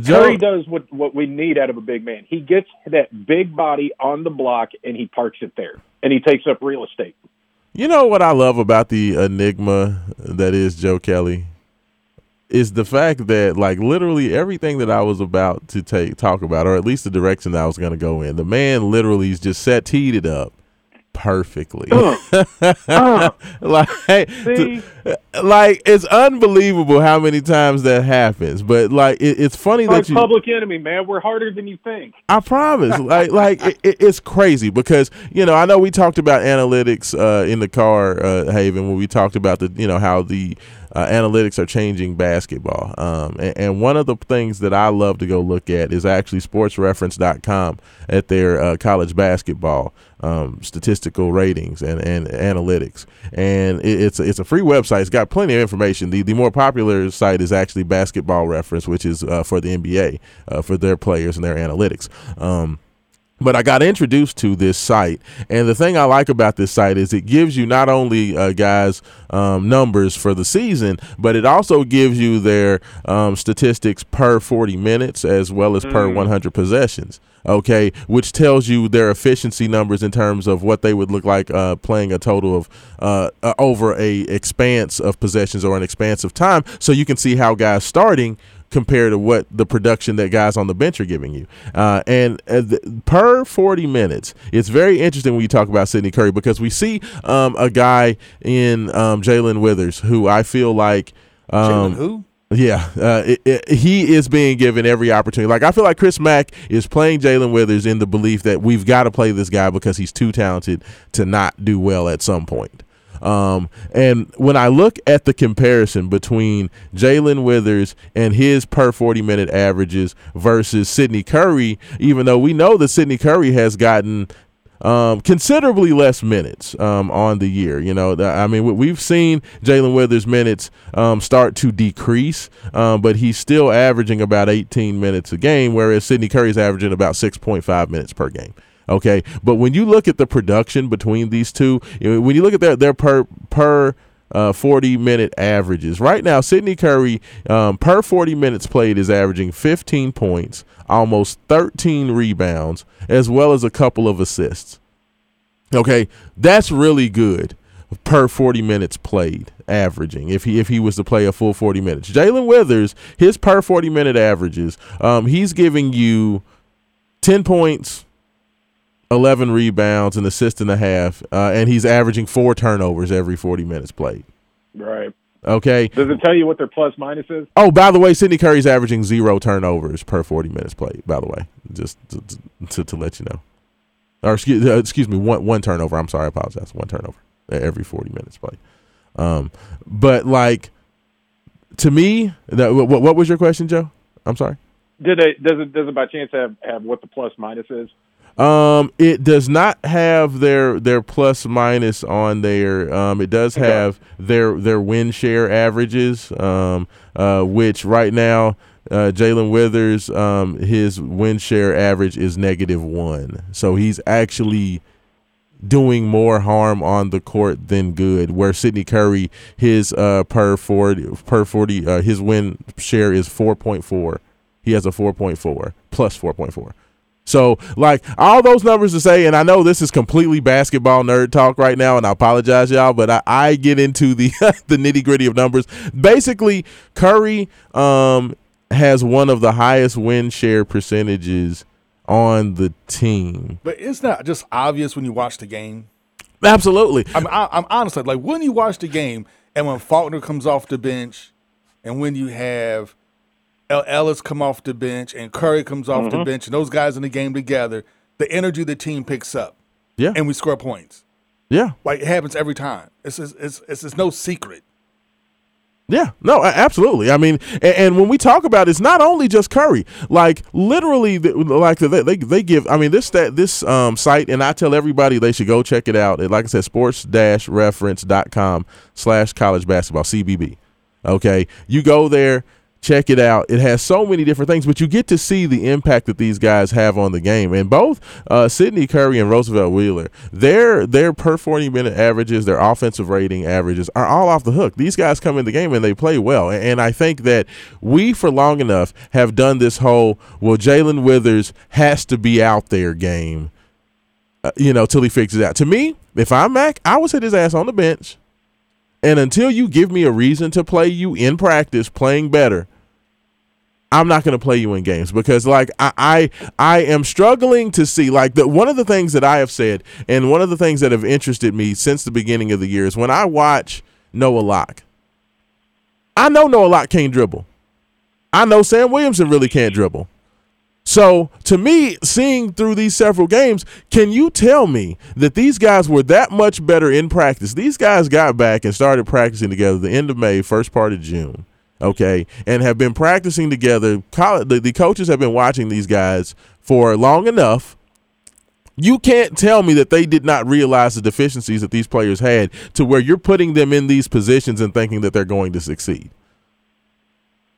Joe, Curry does what what we need out of a big man. He gets that big body on the block and he parks it there, and he takes up real estate. You know what I love about the enigma that is Joe Kelly. is the fact that like literally everything that I was about to take talk about, or at least the direction that I was going to go in, the man literally is just set teed it up perfectly. Uh, uh, like, see, like it's unbelievable how many times that happens. But like it, it's funny Like that you. Public Enemy, man. We're harder than you think. I promise. like, like it, it, it's crazy because you know I know we talked about analytics uh, in the car, uh, Haven, when we talked about the you know how the uh, analytics are changing basketball. Um, and, and one of the things that I love to go look at is actually SportsReference.com at their uh, college basketball um, statistical ratings and, and analytics. And it, it's it's a free website. It's got plenty of information. The the more popular site is actually Basketball Reference, which is uh, for the NBA uh, for their players and their analytics. Um, but I got introduced to this site, and the thing I like about this site is it gives you not only uh, guys um, numbers for the season, but it also gives you their um, statistics per 40 minutes as well as per 100 possessions. Okay, which tells you their efficiency numbers in terms of what they would look like uh, playing a total of uh, uh, over a expanse of possessions or an expanse of time, so you can see how guys starting compared to what the production that guys on the bench are giving you. Uh, and uh, th- per 40 minutes, it's very interesting when you talk about Sydney Curry because we see um, a guy in um, Jalen Withers who I feel like. Jalen Um, who? yeah, uh, it, it, he is being given every opportunity. Like I feel like Chris Mack is playing Jalen Withers in the belief that we've got to play this guy because he's too talented to not do well at some point. Um, and when I look at the comparison between Jalen Withers and his per 40 minute averages versus Sydney Curry, even though we know that Sydney Curry has gotten um, considerably less minutes um, on the year. You know, I mean, we- we've seen Jalen Withers' minutes um, start to decrease, um, but he's still averaging about 18 minutes a game, whereas Sydney Curry's averaging about 6.5 minutes per game. Okay, but when you look at the production between these two, when you look at their their per per uh, 40 minute averages. Right now, Sydney Curry, um, per 40 minutes played, is averaging 15 points, almost 13 rebounds, as well as a couple of assists. Okay, that's really good per 40 minutes played averaging if he if he was to play a full 40 minutes jalen withers his per 40 minute averages um, he's giving you 10 points 11 rebounds an assist and a half uh, and he's averaging four turnovers every 40 minutes played. Right. okay. Does it tell you what their plus minus is? oh by the way sydney curry's averaging zero turnovers per 40 minutes played by the way just to, to, to let you know. Or excuse, uh, excuse me one one turnover. I'm sorry i apologize. One turnover every 40 minutes played. Um but like to me that what, what was your question joe? I'm sorry? Did it does it does it by chance have have what the plus minus is? Um, it does not have their their plus minus on there. Um, it does have their their win share averages. Um, uh, which right now, uh, Jalen Withers, um, his win share average is negative one. So he's actually doing more harm on the court than good. Where Sydney Curry, his uh per forty per forty, uh, his win share is four point four. He has a four point four plus four point four. So, like all those numbers to say, and I know this is completely basketball nerd talk right now, and I apologize, y'all, but I, I get into the the nitty gritty of numbers. Basically, Curry um, has one of the highest win share percentages on the team. But it's not just obvious when you watch the game. Absolutely, I'm, I, I'm honestly like when you watch the game and when Faulkner comes off the bench, and when you have Ellis come off the bench and Curry comes off the bench, and those guys in the game together, the energy the team picks up, yeah, and we score points. yeah. Like it happens every time. It's it's it's, it's, it's no secret. Yeah, no, absolutely. I mean, and, and when we talk about it, it's not only just Curry. Like literally, like they, they they give. I mean, this that this um site, and I tell everybody they should go check it out. It- Like I said, sports-reference.com slash college basketball CBB. Okay, you go there, check it out. It has so many different things, but you get to see the impact that these guys have on the game. And both uh, Sydney Curry and Roosevelt Wheeler, their their per forty minute averages, their offensive rating averages are all off the hook. These guys come in the game and they play well. And, I think that we, for long enough, have done this whole well, Jalen Withers has to be out there game. Uh, you know, till he it out. To me, if I'm Mack, I would sit his ass on the bench And until you give me a reason to play you in practice playing better, I'm not going to play you in games because like I, I I am struggling to see like the one of the things that I have said and one of the things that have interested me since the beginning of the year is when I watch Noah Locke. I know Noah Locke can't dribble. I know Sam Williamson really can't dribble. So to me, seeing through these several games, can you tell me that these guys were that much better in practice? These guys got back and started practicing together the end of May, first part of June, okay, and have been practicing together. College, the, the coaches have been watching these guys for long enough. You can't tell me that they did not realize the deficiencies that these players had to where you're putting them in these positions and thinking that they're going to succeed.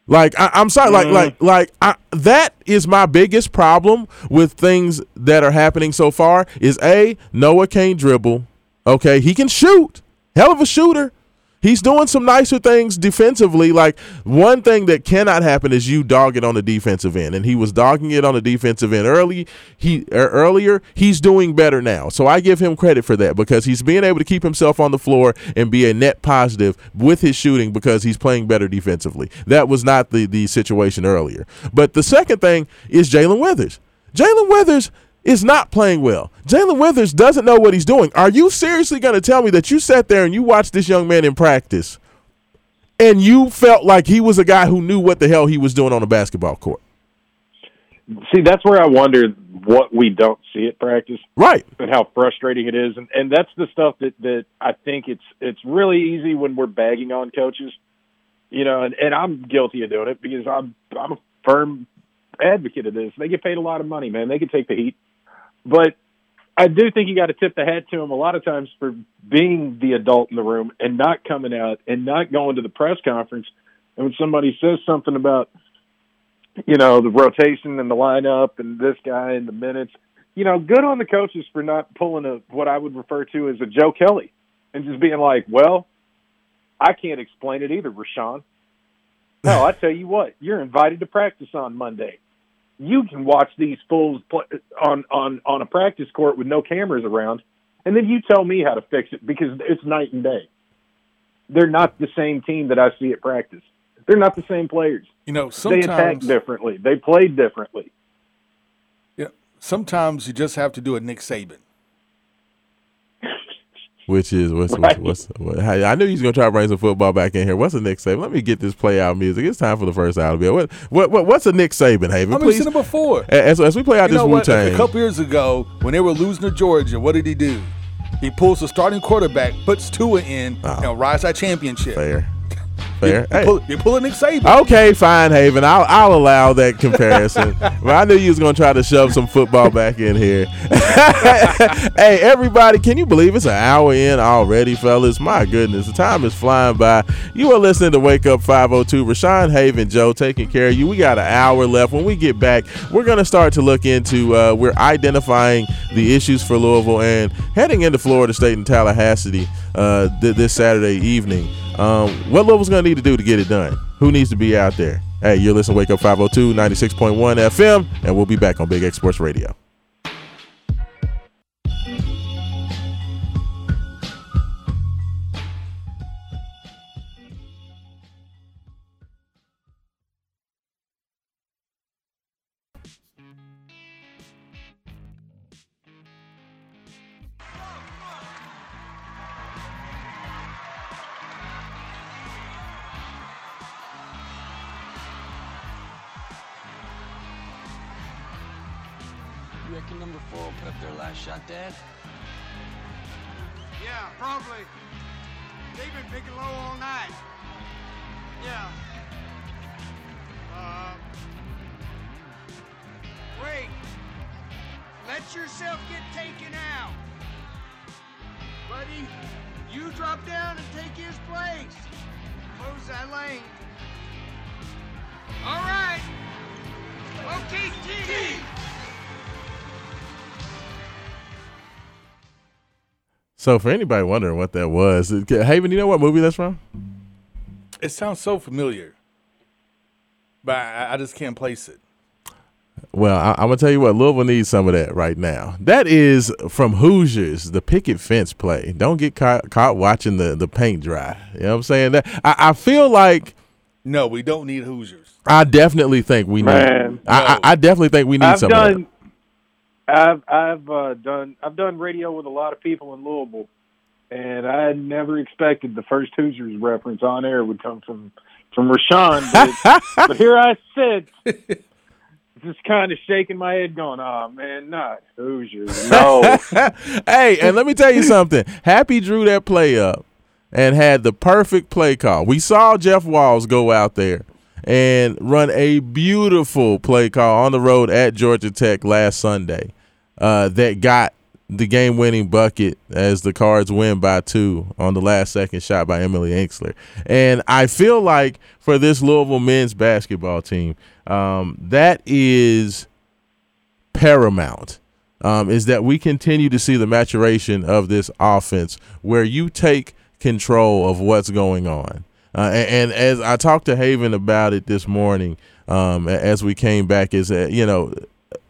Like I, am sorry, like mm-hmm. like like I, that is my biggest problem with things that are happening so far. Is a Noah can't dribble. Okay, he can shoot, hell of a shooter. He's doing some nicer things defensively. Like one thing that cannot happen is you dog it on the defensive end, and he was dogging it on the defensive end early. He er, earlier he's doing better now, so I give him credit for that because he's being able to keep himself on the floor and be a net positive with his shooting because he's playing better defensively. That was not the the situation earlier. But the second thing is Jalen Withers. Jalen Withers is not playing well. Jalen Withers doesn't know what he's doing. Are you seriously going to tell me that you sat there and you watched this young man in practice and you felt like he was a guy who knew what the hell he was doing on a basketball court? See, that's where I wonder what we don't see at practice, right? And how frustrating it is, and and that's the stuff that that I think it's it's really easy when we're bagging on coaches, you know, and and I'm guilty of doing it because I'm I'm a firm advocate of this. They get paid a lot of money, man. They can take the heat. But I do think you got to tip the hat to him a lot of times for being the adult in the room and not coming out and not going to the press conference. And when somebody says something about, you know, the rotation and the lineup and this guy and the minutes, you know, good on the coaches for not pulling a what I would refer to as a Joe Kelly and just being like, well, I can't explain it either, Rashawn. No, I tell you what, you're invited to practice on Monday you can watch these fools play on on on a practice court with no cameras around, and then you tell me how to fix it because it's night and day. They're not the same team that I see at practice. They're not the same players. You know, sometimes they attack differently. They play differently. Yeah, sometimes you just have to do a Nick Saban. Which is what's right. what's, what, I knew he's gonna try to bring some football back in here. What's the Nick Saban? Let me get this play out music. It's time for the first hour to be. What, what, what what's a Nick Saban, Haven? I've seen him before. As, as we play out you this Wu Tang. A couple years ago, when they were losing to Georgia, what did he do? He pulls the starting quarterback, puts Tua in, ah. oh. and rides that championship. Fair. Fair. You, hey. pull, you're pulling Nick Saban. Okay, fine, Haven. I'll I'll allow that comparison. but I knew you was gonna try to shove some football back in here. hey, everybody, can you believe it's an hour in already, fellas? My goodness, the time is flying by. You are listening to Wake Up 502. Rashawn Haven, Joe, taking care of you. We got an hour left. When we get back, we're gonna start to look into. Uh, we're identifying the issues for Louisville and heading into Florida State and Tallahassee uh, th- this Saturday evening. Um, what Louisville's going to need to do to get it done? Who needs to be out there? Hey, you're listening to Wake Up 502, 96.1 FM, and we'll be back on Big X Sports Radio. So for anybody wondering what that was, Haven, you know what movie that's from? It sounds so familiar, but I, I just can't place it. Well, I, am gonna tell you what Louisville needs some of that right now. That is from Hoosiers, the picket fence play. Don't get caught, caught watching the, the paint dry. You know what I'm saying? That I, I feel like no, we don't need Hoosiers. I definitely think we need. Man, I, no. I, I, definitely think we need I've some. Done, I've I've uh, done I've done radio with a lot of people in Louisville, and I never expected the first Hoosiers reference on air would come from from Rashawn. But, but here I sit just kind of shaking my head, going, "Oh man, not Hoosiers, no." hey, and let me tell you something. Happy drew that play up and had the perfect play call. We saw Jeff Walz go out there and run a beautiful play call on the road at Georgia Tech last Sunday uh, that got the game winning bucket as the Cards win by two on the last second shot by Emily Engstler. And I feel like for this Louisville men's basketball team, um, that is paramount. Um, is that we continue to see the maturation of this offense where you take control of what's going on. Uh, and, and, as I talked to Haven about it this morning, um, as we came back, is that, you know,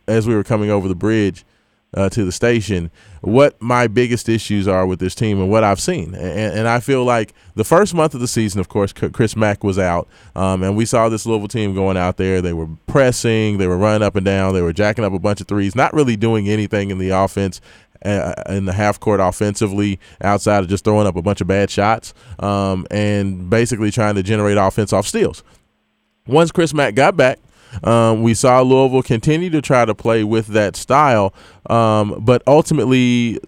as we were coming over the bridge, uh, to the station what my biggest issues are with this team and what I've seen. And, and, I feel like the first month of the season, of course, Chris Mack was out, um, and we saw this Louisville team going out there. They were pressing, they were running up and down, they were jacking up a bunch of threes, not really doing anything in the offense. Uh, in the half court offensively, outside of just throwing up a bunch of bad shots, um, and basically trying to generate offense off steals. Once Chris Mack got back, um, we saw Louisville continue to try to play with that style, um, but ultimately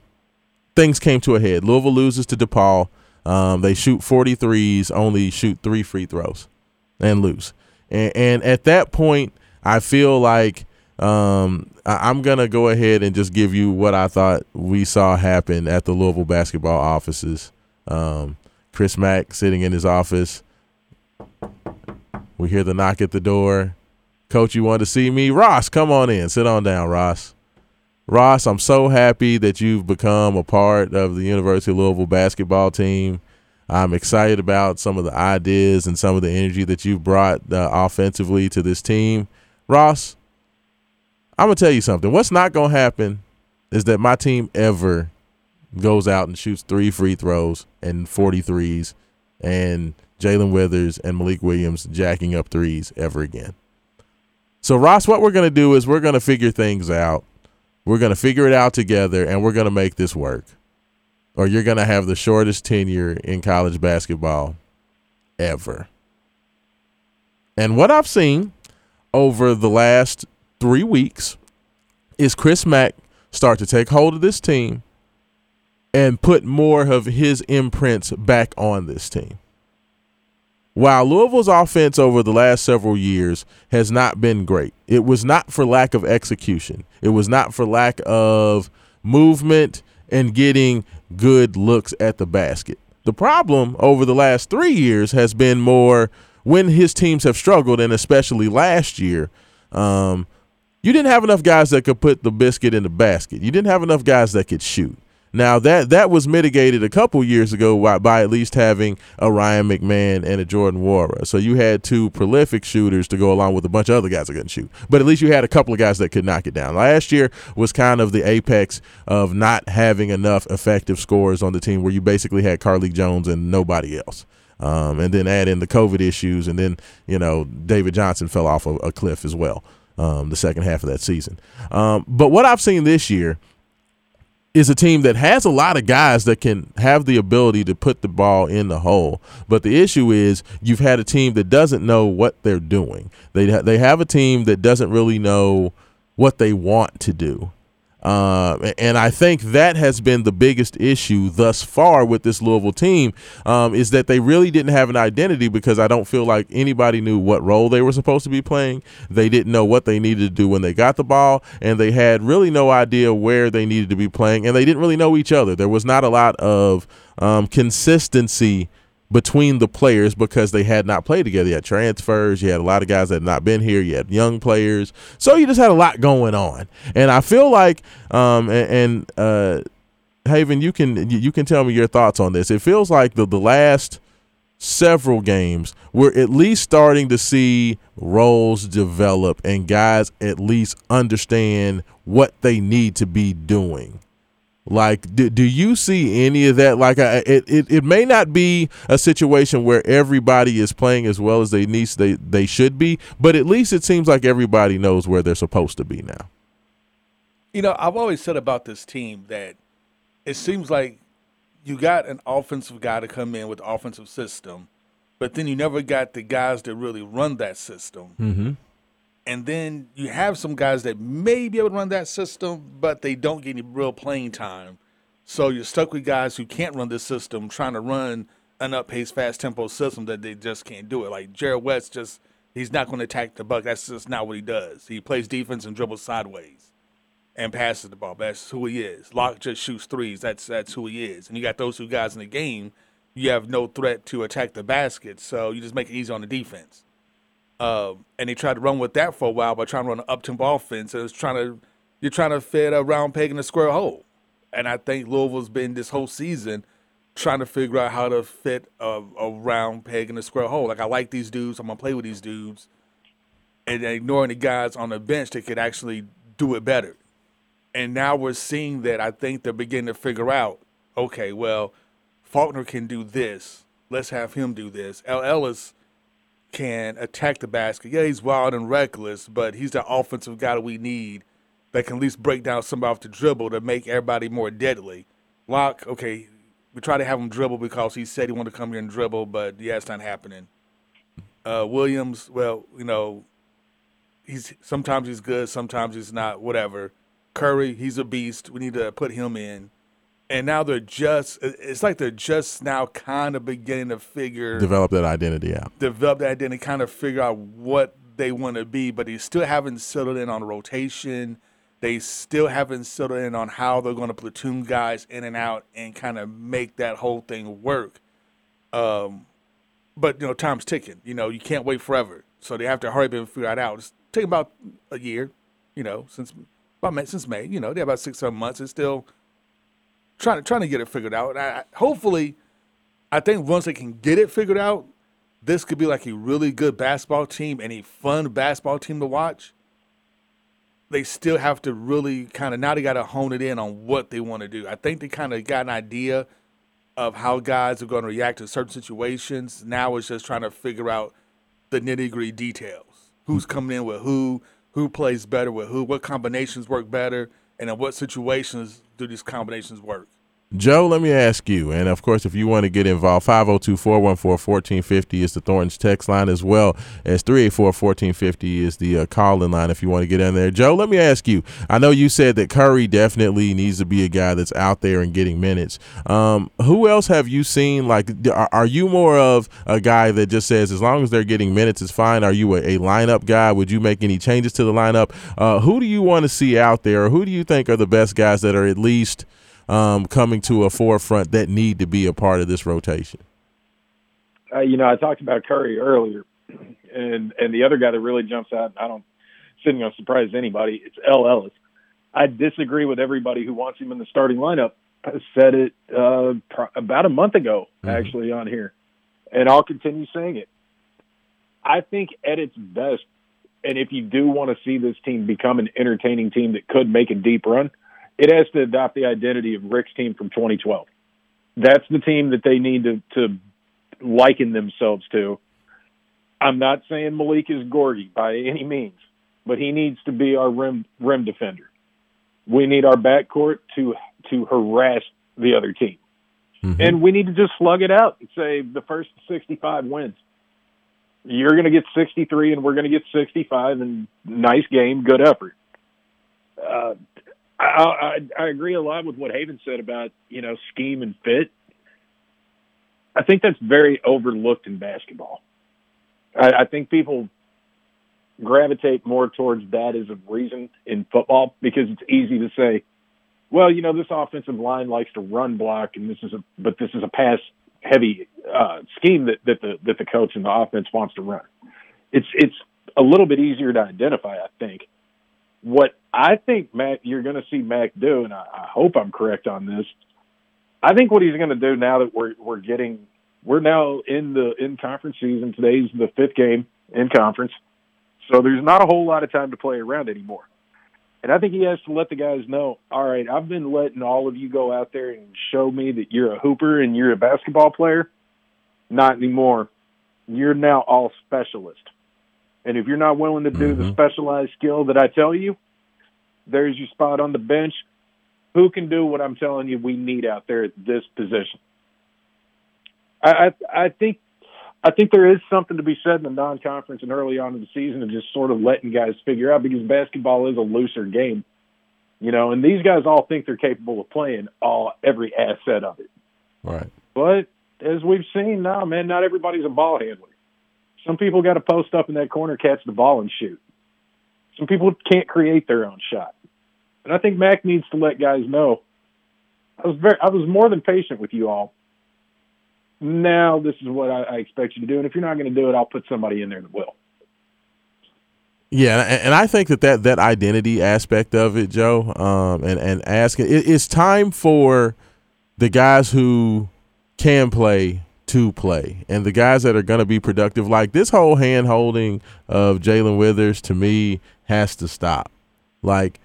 things came to a head. Louisville loses to DePaul. Um, they shoot 43s, only shoot three free throws, and lose. And, and at that point, I feel like um, I, am gonna go ahead and just give you what I thought we saw happen at the Louisville basketball offices. Um, Chris Mack sitting in his office. We hear the knock at the door. Coach, you wanted to see me? Ross, come on in. Sit on down, Ross. Ross, I'm so happy that you've become a part of the University of Louisville basketball team. I'm excited about some of the ideas and some of the energy that you've brought uh, offensively to this team. Ross, I'm going to tell you something. What's not going to happen is that my team ever goes out and shoots three free throws and 43s and Jalen Withers and Malik Williams jacking up threes ever again. So, Ross, what we're going to do is we're going to figure things out. We're going to figure it out together and we're going to make this work. Or you're going to have the shortest tenure in college basketball ever. And what I've seen over the last three weeks is Chris Mack start to take hold of this team and put more of his imprints back on this team. While Louisville's offense over the last several years has not been great, it was not for lack of execution. It was not for lack of movement and getting good looks at the basket. The problem over the last three years has been more when his teams have struggled, and especially last year. Um, you didn't have enough guys that could put the biscuit in the basket. You didn't have enough guys that could shoot. Now that that was mitigated a couple years ago by, by, at least having a Ryan McMahon and a Jordan Nwora. So you had two prolific shooters to go along with a bunch of other guys that couldn't shoot. But at least you had a couple of guys that could knock it down. Last year was kind of the apex of not having enough effective scores on the team, where you basically had Carlik Jones and nobody else. Um, and then add in the COVID issues, and then you know David Johnson fell off a, a cliff as well. Um, the second half of that season. Um, but what I've seen this year is a team that has a lot of guys that can have the ability to put the ball in the hole. But the issue is you've had a team that doesn't know what they're doing. They they have a team that doesn't really know what they want to do. Uh, and I think that has been the biggest issue thus far with this Louisville team um, is that they really didn't have an identity because I don't feel like anybody knew what role they were supposed to be playing. They didn't know what they needed to do when they got the ball, and they had really no idea where they needed to be playing, and they didn't really know each other. There was not a lot of um, consistency between the players because they had not played together. You had transfers, you had a lot of guys that had not been here, you had young players. So you just had a lot going on. And I feel like um and, and uh Haven, you can you can tell me your thoughts on this. It feels like the the last several games, we're at least starting to see roles develop and guys at least understand what they need to be doing. Like, do, do you see any of that? Like, I, it, it, it may not be a situation where everybody is playing as well as they need they, they should be, but at least it seems like everybody knows where they're supposed to be now. You know, I've always said about this team that it seems like you got an offensive guy to come in with offensive system, but then you never got the guys that really run that system. Mm-hmm. And then you have some guys that may be able to run that system, but they don't get any real playing time. So you're stuck with guys who can't run this system, trying to run an up-paced, fast tempo system that they just can't do it. Like Jarrod West, just he's not going to attack the buck. That's just not what he does. He plays defense and dribbles sideways and passes the ball. That's who he is. Locke just shoots threes. That's that's who he is. And you got those two guys in the game. You have no threat to attack the basket, so you just make it easy on the defense. Um, and they tried to run with that for a while by trying to run an up tempo offense. And it's trying to you're trying to fit a round peg in a square hole. And I think Louisville's been this whole season trying to figure out how to fit a, a round peg in a square hole. Like I like these dudes, I'm gonna play with these dudes, and ignoring the guys on the bench that could actually do it better. And now we're seeing that I think they're beginning to figure out, okay, well, Faulkner can do this. Let's have him do this. El Ellis can attack the basket. Yeah, he's wild and reckless, but he's the offensive guy that we need that can at least break down somebody off the dribble to make everybody more deadly. Locke, okay, we try to have him dribble because he said he wanted to come here and dribble, but yeah, it's not happening. Uh, Williams, well, you know, he's sometimes he's good, sometimes he's not, whatever. Curry, he's a beast. We need to put him in. And now they're just, it's like they're just now kind of beginning to figure, Develop that identity out. develop that identity, kind of figure out what they want to be, but they still haven't settled in on rotation. They still haven't settled in on how they're going to platoon guys in and out and kind of make that whole thing work. Um, but you know, time's ticking. You know, you can't wait forever, so they have to hurry up and figure it out. It's taking about a year, you know, since about May, since May. You know, they have about six seven months. It's still trying to trying to get it figured out. And I, I- hopefully, I think once they can get it figured out, this could be like a really good basketball team and a fun basketball team to watch. They still have to really kind of now they got to hone it in on what they want to do. I think they kind of got an idea of how guys are going to react to certain situations. Now it's just trying to figure out the nitty gritty details. Who's hmm. coming in with who? Who plays better with who? What combinations work better? And in what situations do these combinations work? Joe, let me ask you, and of course, if you want to get involved, 502 414 1450 is the Thornton's text line as well as 384 1450 is the uh, line if you want to get in there. Joe, let me ask you I know you said that Curry definitely needs to be a guy that's out there and getting minutes. Um, who else have you seen? Like, are, are you more of a guy that just says as long as they're getting minutes, it's fine? Are you a, a lineup guy? Would you make any changes to the lineup? Uh, who do you want to see out there, or who do you think are the best guys that are at least um, coming to a forefront that need to be a part of this rotation? uh, you know, I talked about Curry earlier, and and the other guy that really jumps out, I don't going to surprise anybody. It's El Ellis. I disagree with everybody who wants him in the starting lineup. I said it uh, pro- about a month ago, actually, on here, and I'll continue saying it. I think at its best, and if you do want to see this team become an entertaining team that could make a deep run, it has to adopt the identity of Rick's team from 2012. That's the team that they need to, to liken themselves to. I'm not saying Malik is Gorgui by any means, but he needs to be our rim rim defender. We need our backcourt to to harass the other team, and we need to just slug it out and say the first 65 wins. You're going to get 63, and we're going to get 65, and nice game, good effort. Uh, I, I, I agree a lot with what Haven said about you know scheme and fit. I think that's very overlooked in basketball. I, I think people gravitate more towards that as a reason in football because it's easy to say, well, you know, this offensive line likes to run block, and this is a but this is a pass heavy uh, scheme that, that the that the coach and the offense wants to run. It's it's a little bit easier to identify, I think. What I think Mack you're going to see Mack do, and I, I hope I'm correct on this. I think what he's going to do now that we're we're getting we're now in the in conference season. Today's the fifth game in conference, so there's not a whole lot of time to play around anymore. And I think he has to let the guys know, all right, I've been letting all of you go out there and show me that you're a hooper and you're a basketball player. Not anymore. You're now all specialist. And if you're not willing to do mm-hmm. the specialized skill that I tell you, there's your spot on the bench. Who can do what I'm telling you we need out there at this position? I, I, I think I think there is something to be said in the non-conference and early on in the season of just sort of letting guys figure out because basketball is a looser game, you know. And these guys all think they're capable of playing all every asset of it. Right. But as we've seen, now, man, not everybody's a ball handler. Some people got to post up in that corner, catch the ball, and shoot. Some people can't create their own shot. And I think Mack needs to let guys know. I was very, I was more than patient with you all now this is what I, I expect you to do. And if you're not going to do it, I'll put somebody in there that will. Yeah, and I think that that, that identity aspect of it, Joe, um, and and asking it, it's time for the guys who can play to play, and the guys that are going to be productive. Like this whole hand holding of Jae'Lyn Withers to me has to stop. Like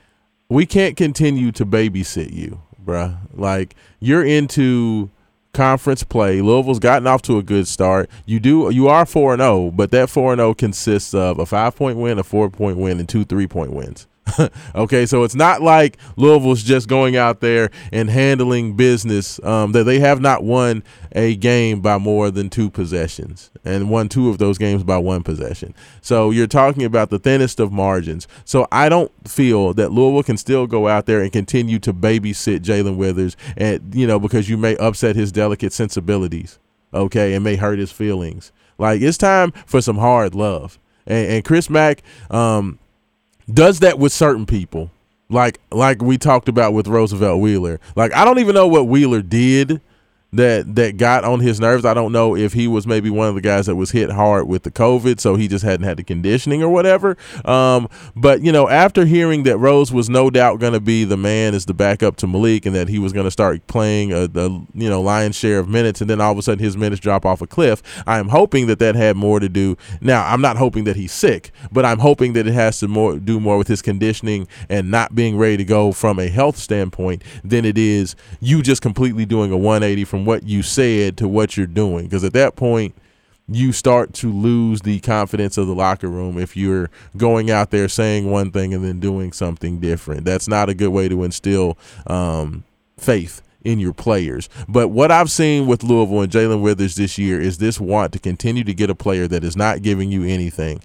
we can't continue to babysit you, bruh. Like you're into conference play. Louisville's gotten off to a good start. You do you are four and zero, oh, but that four and zero consists of a five point win, a four point win, and two three point wins. okay, so it's not like Louisville's just going out there and handling business. Um, that they have not won a game by more than two possessions, and won two of those games by one possession. So you're talking about the thinnest of margins. So I don't feel that Louisville can still go out there and continue to babysit Jae'Lyn Withers, and you know because you may upset his delicate sensibilities, okay, and may hurt his feelings. Like it's time for some hard love. And, and Chris Mack, um, does that with certain people. Like like we talked about with Roosevelt Wheeler. Like I don't even know what Wheeler did that that got on his nerves. I don't know if he was maybe one of the guys that was hit hard with the COVID, so he just hadn't had the conditioning or whatever. Um, but you know, after hearing that Rose was no doubt going to be the man as the backup to Malik, and that he was going to start playing a, the you know lion's share of minutes, and then all of a sudden his minutes drop off a cliff. I am hoping that that had more to do. Now, I'm not hoping that he's sick, but I'm hoping that it has to more do more with his conditioning and not being ready to go from a health standpoint than it is you just completely doing a 180 from what you said to what you're doing. Because at that point, you start to lose the confidence of the locker room if you're going out there saying one thing and then doing something different. That's not a good way to instill um, faith in your players. But what I've seen with Louisville and Jae'Lyn Withers this year is this want to continue to get a player that is not giving you anything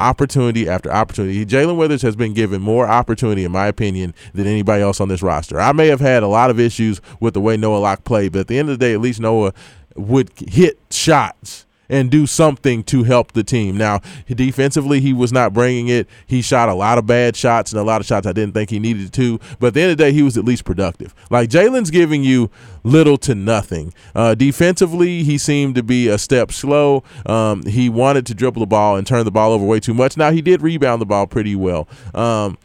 opportunity after opportunity. Jae'Lyn Withers has been given more opportunity, in my opinion, than anybody else on this roster. I may have had a lot of issues with the way Noah Locke played, but at the end of the day, at least Noah would hit shots and do something to help the team. Now, defensively, he was not bringing it. He shot a lot of bad shots and a lot of shots I didn't think he needed to. But at the end of the day, he was at least productive. Like Jae'Lyn's giving you little to nothing. Uh, defensively, he seemed to be a step slow. Um, he wanted to dribble the ball and turn the ball over way too much. Now, he did rebound the ball pretty well. Um,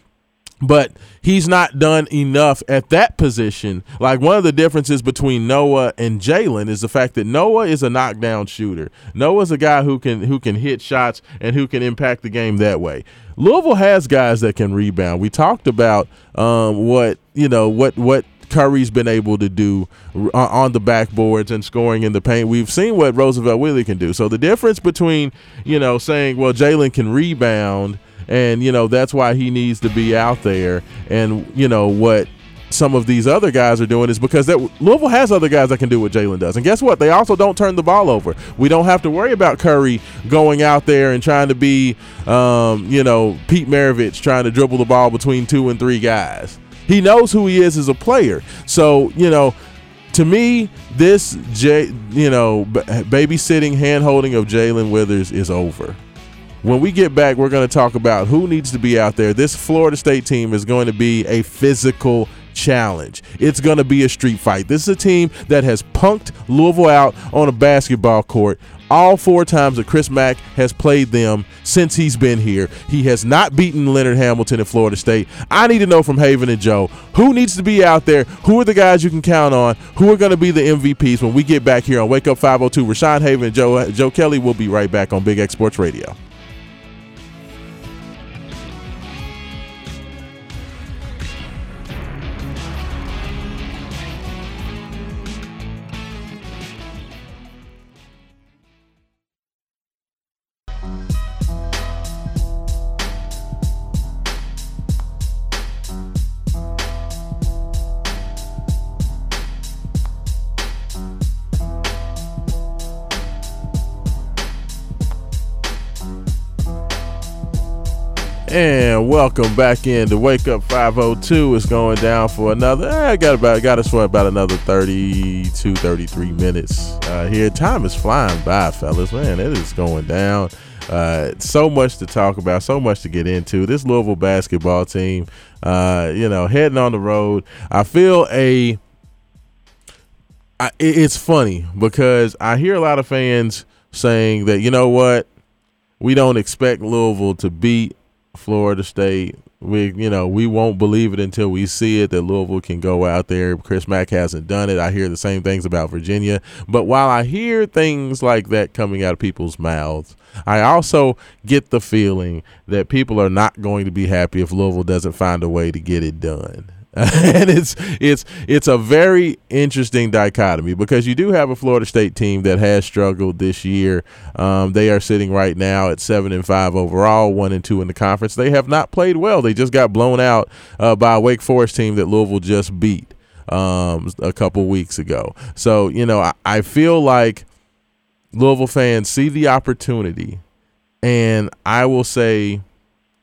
but he's not done enough at that position. Like one of the differences between Noah and Jae'Lyn is the fact that Noah is a knockdown shooter. Noah's a guy who can who can hit shots and who can impact the game that way. Louisville has guys that can rebound. We talked about um, what you know what what Curry's been able to do on the backboards and scoring in the paint. We've seen what Roosevelt Wheeler can do. So the difference between you know saying well Jae'Lyn can rebound and you know that's why he needs to be out there. And you know what some of these other guys are doing is because that Louisville has other guys that can do what Jae'Lyn does. And guess what? They also don't turn the ball over. We don't have to worry about Curry going out there and trying to be, um, you know, Pete Maravich trying to dribble the ball between two and three guys. He knows who he is as a player. So, you know, to me, this J, you know, babysitting, hand holding of Jae'Lyn Withers is over. When we get back, we're going to talk about who needs to be out there. This Florida State team is going to be a physical challenge. It's going to be a street fight. This is a team that has punked Louisville out on a basketball court all four times that Chris Mack has played them since he's been here. He has not beaten Leonard Hamilton in Florida State. I need to know from Haven and Joe who needs to be out there, who are the guys you can count on, who are going to be the MVPs when we get back here on Wake Up 502. Rashawn Haven and Joe, Joe Kelly will be right back on Big X Sports Radio. And welcome back in to Wake Up 502. is going down for another. I eh, got about got us for about another 32, 33 minutes uh, here. Time is flying by, fellas. Man, it is going down. Uh, so much to talk about, so much to get into. This Louisville basketball team, uh, you know, heading on the road. I feel a. I, it's funny because I hear a lot of fans saying that you know what, we don't expect Louisville to beat Florida State. We, you know, we won't believe it until we see it that Louisville can go out there. Chris Mack hasn't done it. I hear the same things about Virginia. But while I hear things like that coming out of people's mouths, I also get the feeling that people are not going to be happy if Louisville doesn't find a way to get it done. and it's it's it's a very interesting dichotomy because you do have a Florida State team that has struggled this year. Um, they are sitting right now at seven and five overall, one and two in the conference. They have not played well. They just got blown out uh, by a Wake Forest team that Louisville just beat um, a couple weeks ago. So you know I, I feel like Louisville fans see the opportunity, and I will say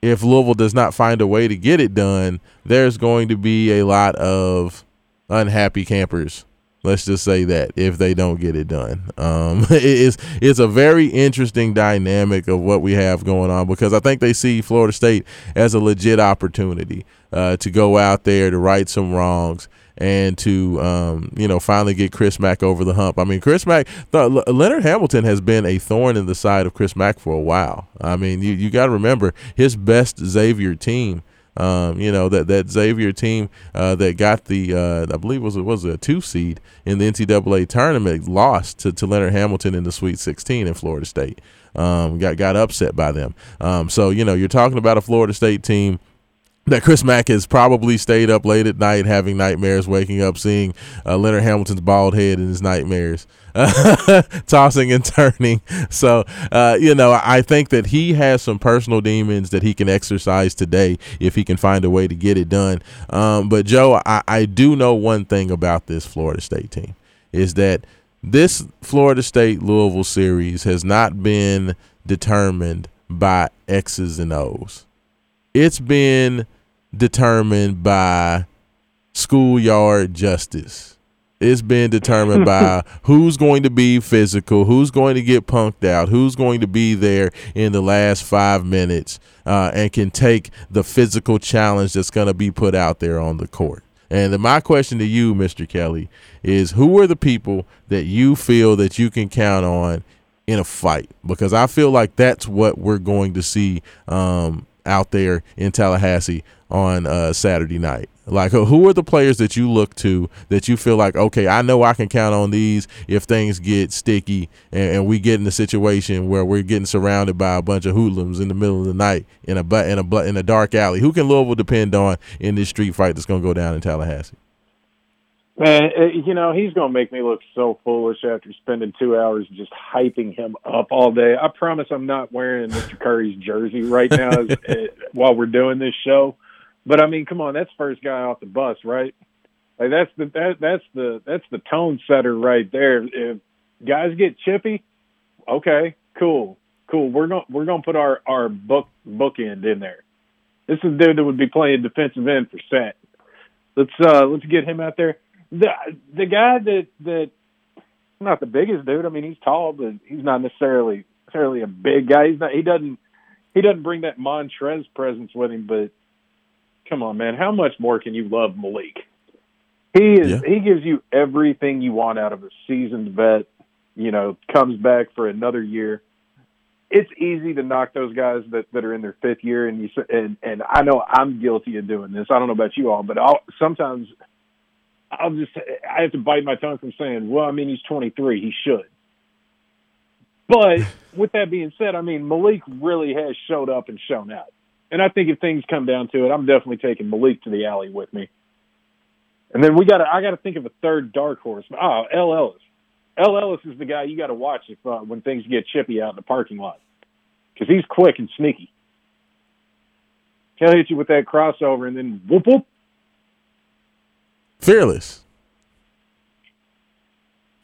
if Louisville does not find a way to get it done, there's going to be a lot of unhappy campers. Let's just say that if they don't get it done, um, it is it's a very interesting dynamic of what we have going on because I think they see Florida State as a legit opportunity uh, to go out there to right some wrongs and to um, you know finally get Chris Mack over the hump. I mean, Chris Mack, Leonard Hamilton has been a thorn in the side of Chris Mack for a while. I mean, you you got to remember his best Xavier team. Um, you know that that Xavier team uh, that got the uh, I believe was it was a two seed in the NCAA tournament lost to, to Leonard Hamilton in the Sweet 16 in Florida State. Um, got got upset by them. Um, so you know you're talking about a Florida State team that Chris Mack has probably stayed up late at night having nightmares, waking up seeing uh, Leonard Hamilton's bald head in his nightmares, tossing and turning. So, uh, you know, I think that he has some personal demons that he can exercise today if he can find a way to get it done. Um, but, Joe, I, I do know one thing about this Florida State team is that this Florida State Louisville series has not been determined by X's and O's it's been determined by schoolyard justice. It's been determined by who's going to be physical, who's going to get punked out, who's going to be there in the last five minutes uh, and can take the physical challenge that's going to be put out there on the court. And my question to you, Mr. Kelly, is who are the people that you feel that you can count on in a fight? Because I feel like that's what we're going to see um, out there in Tallahassee on uh, Saturday night? Like, who are the players that you look to that you feel like, okay, I know I can count on these if things get sticky and, and we get in a situation where we're getting surrounded by a bunch of hoodlums in the middle of the night in a in a in a dark alley. Who can Louisville depend on in this street fight that's going to go down in Tallahassee? Man, uh, you know, he's going to make me look so foolish after spending two hours just hyping him up all day. I promise I'm not wearing Mr. Curry's jersey right now as, uh, while we're doing this show. But I mean, come on, that's first guy off the bus, right? Like that's the that, that's the that's the tone setter right there. If guys get chippy, okay, cool, cool. We're going we're going to put our our book bookend in there. This is dude that would be playing defensive end for set. Let's uh let's get him out there the the guy that that not the biggest dude. I mean, he's tall, but he's not necessarily necessarily a big guy. He's not. He doesn't. He doesn't bring that Montrezl presence with him. But come on, man, how much more can you love Malik? He is. Yeah. He gives you everything you want out of a seasoned vet. you know, comes back for another year. It's easy to knock those guys that, that are in their fifth year, and you and and I know I'm guilty of doing this. I don't know about you all, but I'll sometimes I'll just I have to bite my tongue from saying, well, I mean, he's 23, he should. But with that being said, I mean, Malik really has showed up and shown out. And I think if things come down to it, I'm definitely taking Malik to the alley with me. And then we got I got to think of a third dark horse. Oh, El Ellis. El Ellis is the guy you got to watch if uh, when things get chippy out in the parking lot because he's quick and sneaky. He'll hit you with that crossover and then whoop whoop. Fearless.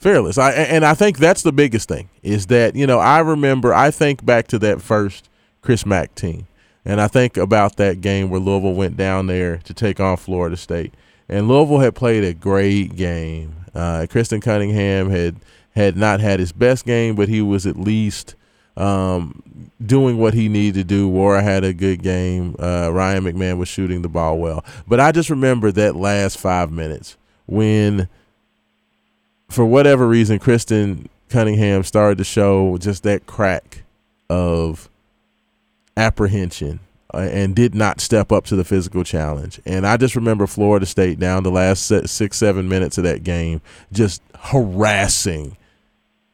Fearless. I and i think that's the biggest thing is that you know i remember i think back to that first chris mack team and i think about that game where louisville went down there to take on florida state and louisville had played a great game. Uh, christen cunningham had had not had his best game but he was at least um, doing what he needed to do. Nwora had a good game. Uh, Ryan McMahon was shooting the ball well. But I just remember that last five minutes when, for whatever reason, Christen Cunningham started to show just that crack of apprehension uh, and did not step up to the physical challenge. And I just remember Florida State down the last six, seven minutes of that game just harassing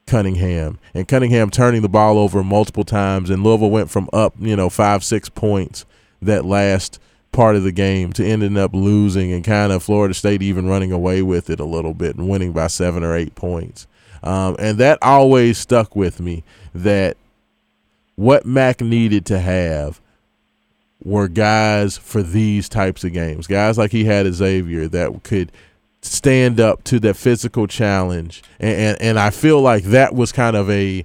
Cunningham and Cunningham turning the ball over multiple times and Louisville went from up, you know, five, six points that last part of the game to ending up losing and kind of Florida State even running away with it a little bit and winning by seven or eight points. Um, and that always stuck with me that what Mack needed to have were guys for these types of games. Guys like he had at Xavier that could stand up to that physical challenge. And, and, and I feel like that was kind of a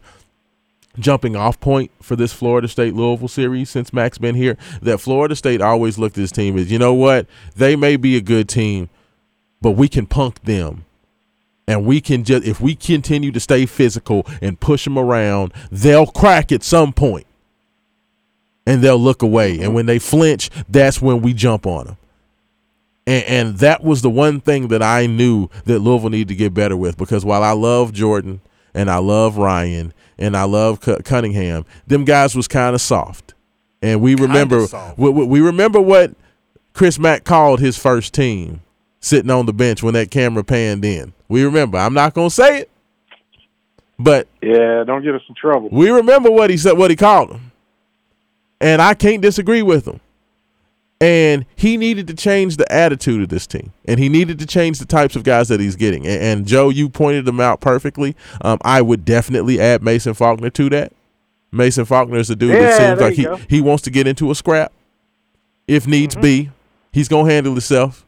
jumping off point for this Florida State Louisville series since Mack's been here. That Florida State always looked at this team as, you know what, they may be a good team, but we can punk them. And we can just, if we continue to stay physical and push them around, they'll crack at some point and they'll look away. And when they flinch, that's when we jump on them. And, and that was the one thing that I knew that Louisville needed to get better with because while I love Jordan and I love Ryan and I love C- Cunningham, them guys was kind of soft. And we remember soft. we, we we remember what Chris Mack called his first team sitting on the bench when that camera panned in. We remember. I'm not going to say it, but Yeah, don't get us in trouble. we remember what he said, what he called them, and I can't disagree with him. And he needed to change the attitude of this team, and he needed to change the types of guys that he's getting. And, and Joe, you pointed them out perfectly. Um, I would definitely add Mason Faulkner to that. Mason Faulkner is a dude Yeah, that seems like he, go. he wants to get into a scrap if needs Mm-hmm. be. He's gonna handle himself.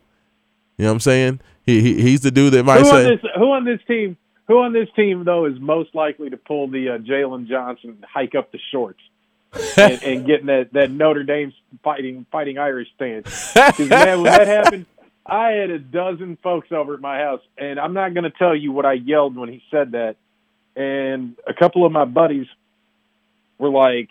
You know what I'm saying? He, he he's the dude that might Who on say, this? Who on this team? Who on this team though is most likely to pull the uh, Jalen Johnson hike up the shorts and, and getting that, that Notre Dame fighting fighting Irish stance? Because man, when that happened, I had a dozen folks over at my house, and I'm not going to tell you what I yelled when he said that. And a couple of my buddies were like,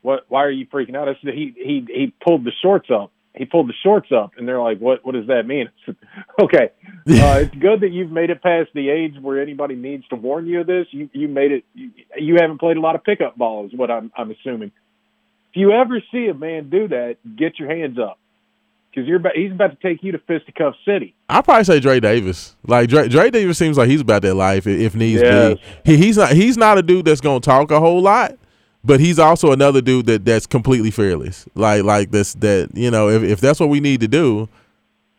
"What? Why are you freaking out?" I said, "He he he pulled the shorts up. He pulled the shorts up." And they're like, "What? What does that mean?" I said, "Okay, uh, it's good that you've made it past the age where anybody needs to warn you of this. You you made it. You, you haven't played a lot of pickup ball, is what I'm I'm assuming. If you ever see a man do that, get your hands up because you're about, he's about to take you to fisticuff city. I'd probably say Dre Davis. Like Dre, Dre Davis seems like he's about that life if needs Yes. be. He, he's not he's not a dude that's gonna talk a whole lot, but he's also another dude that that's completely fearless. Like like this that you know if if that's what we need to do,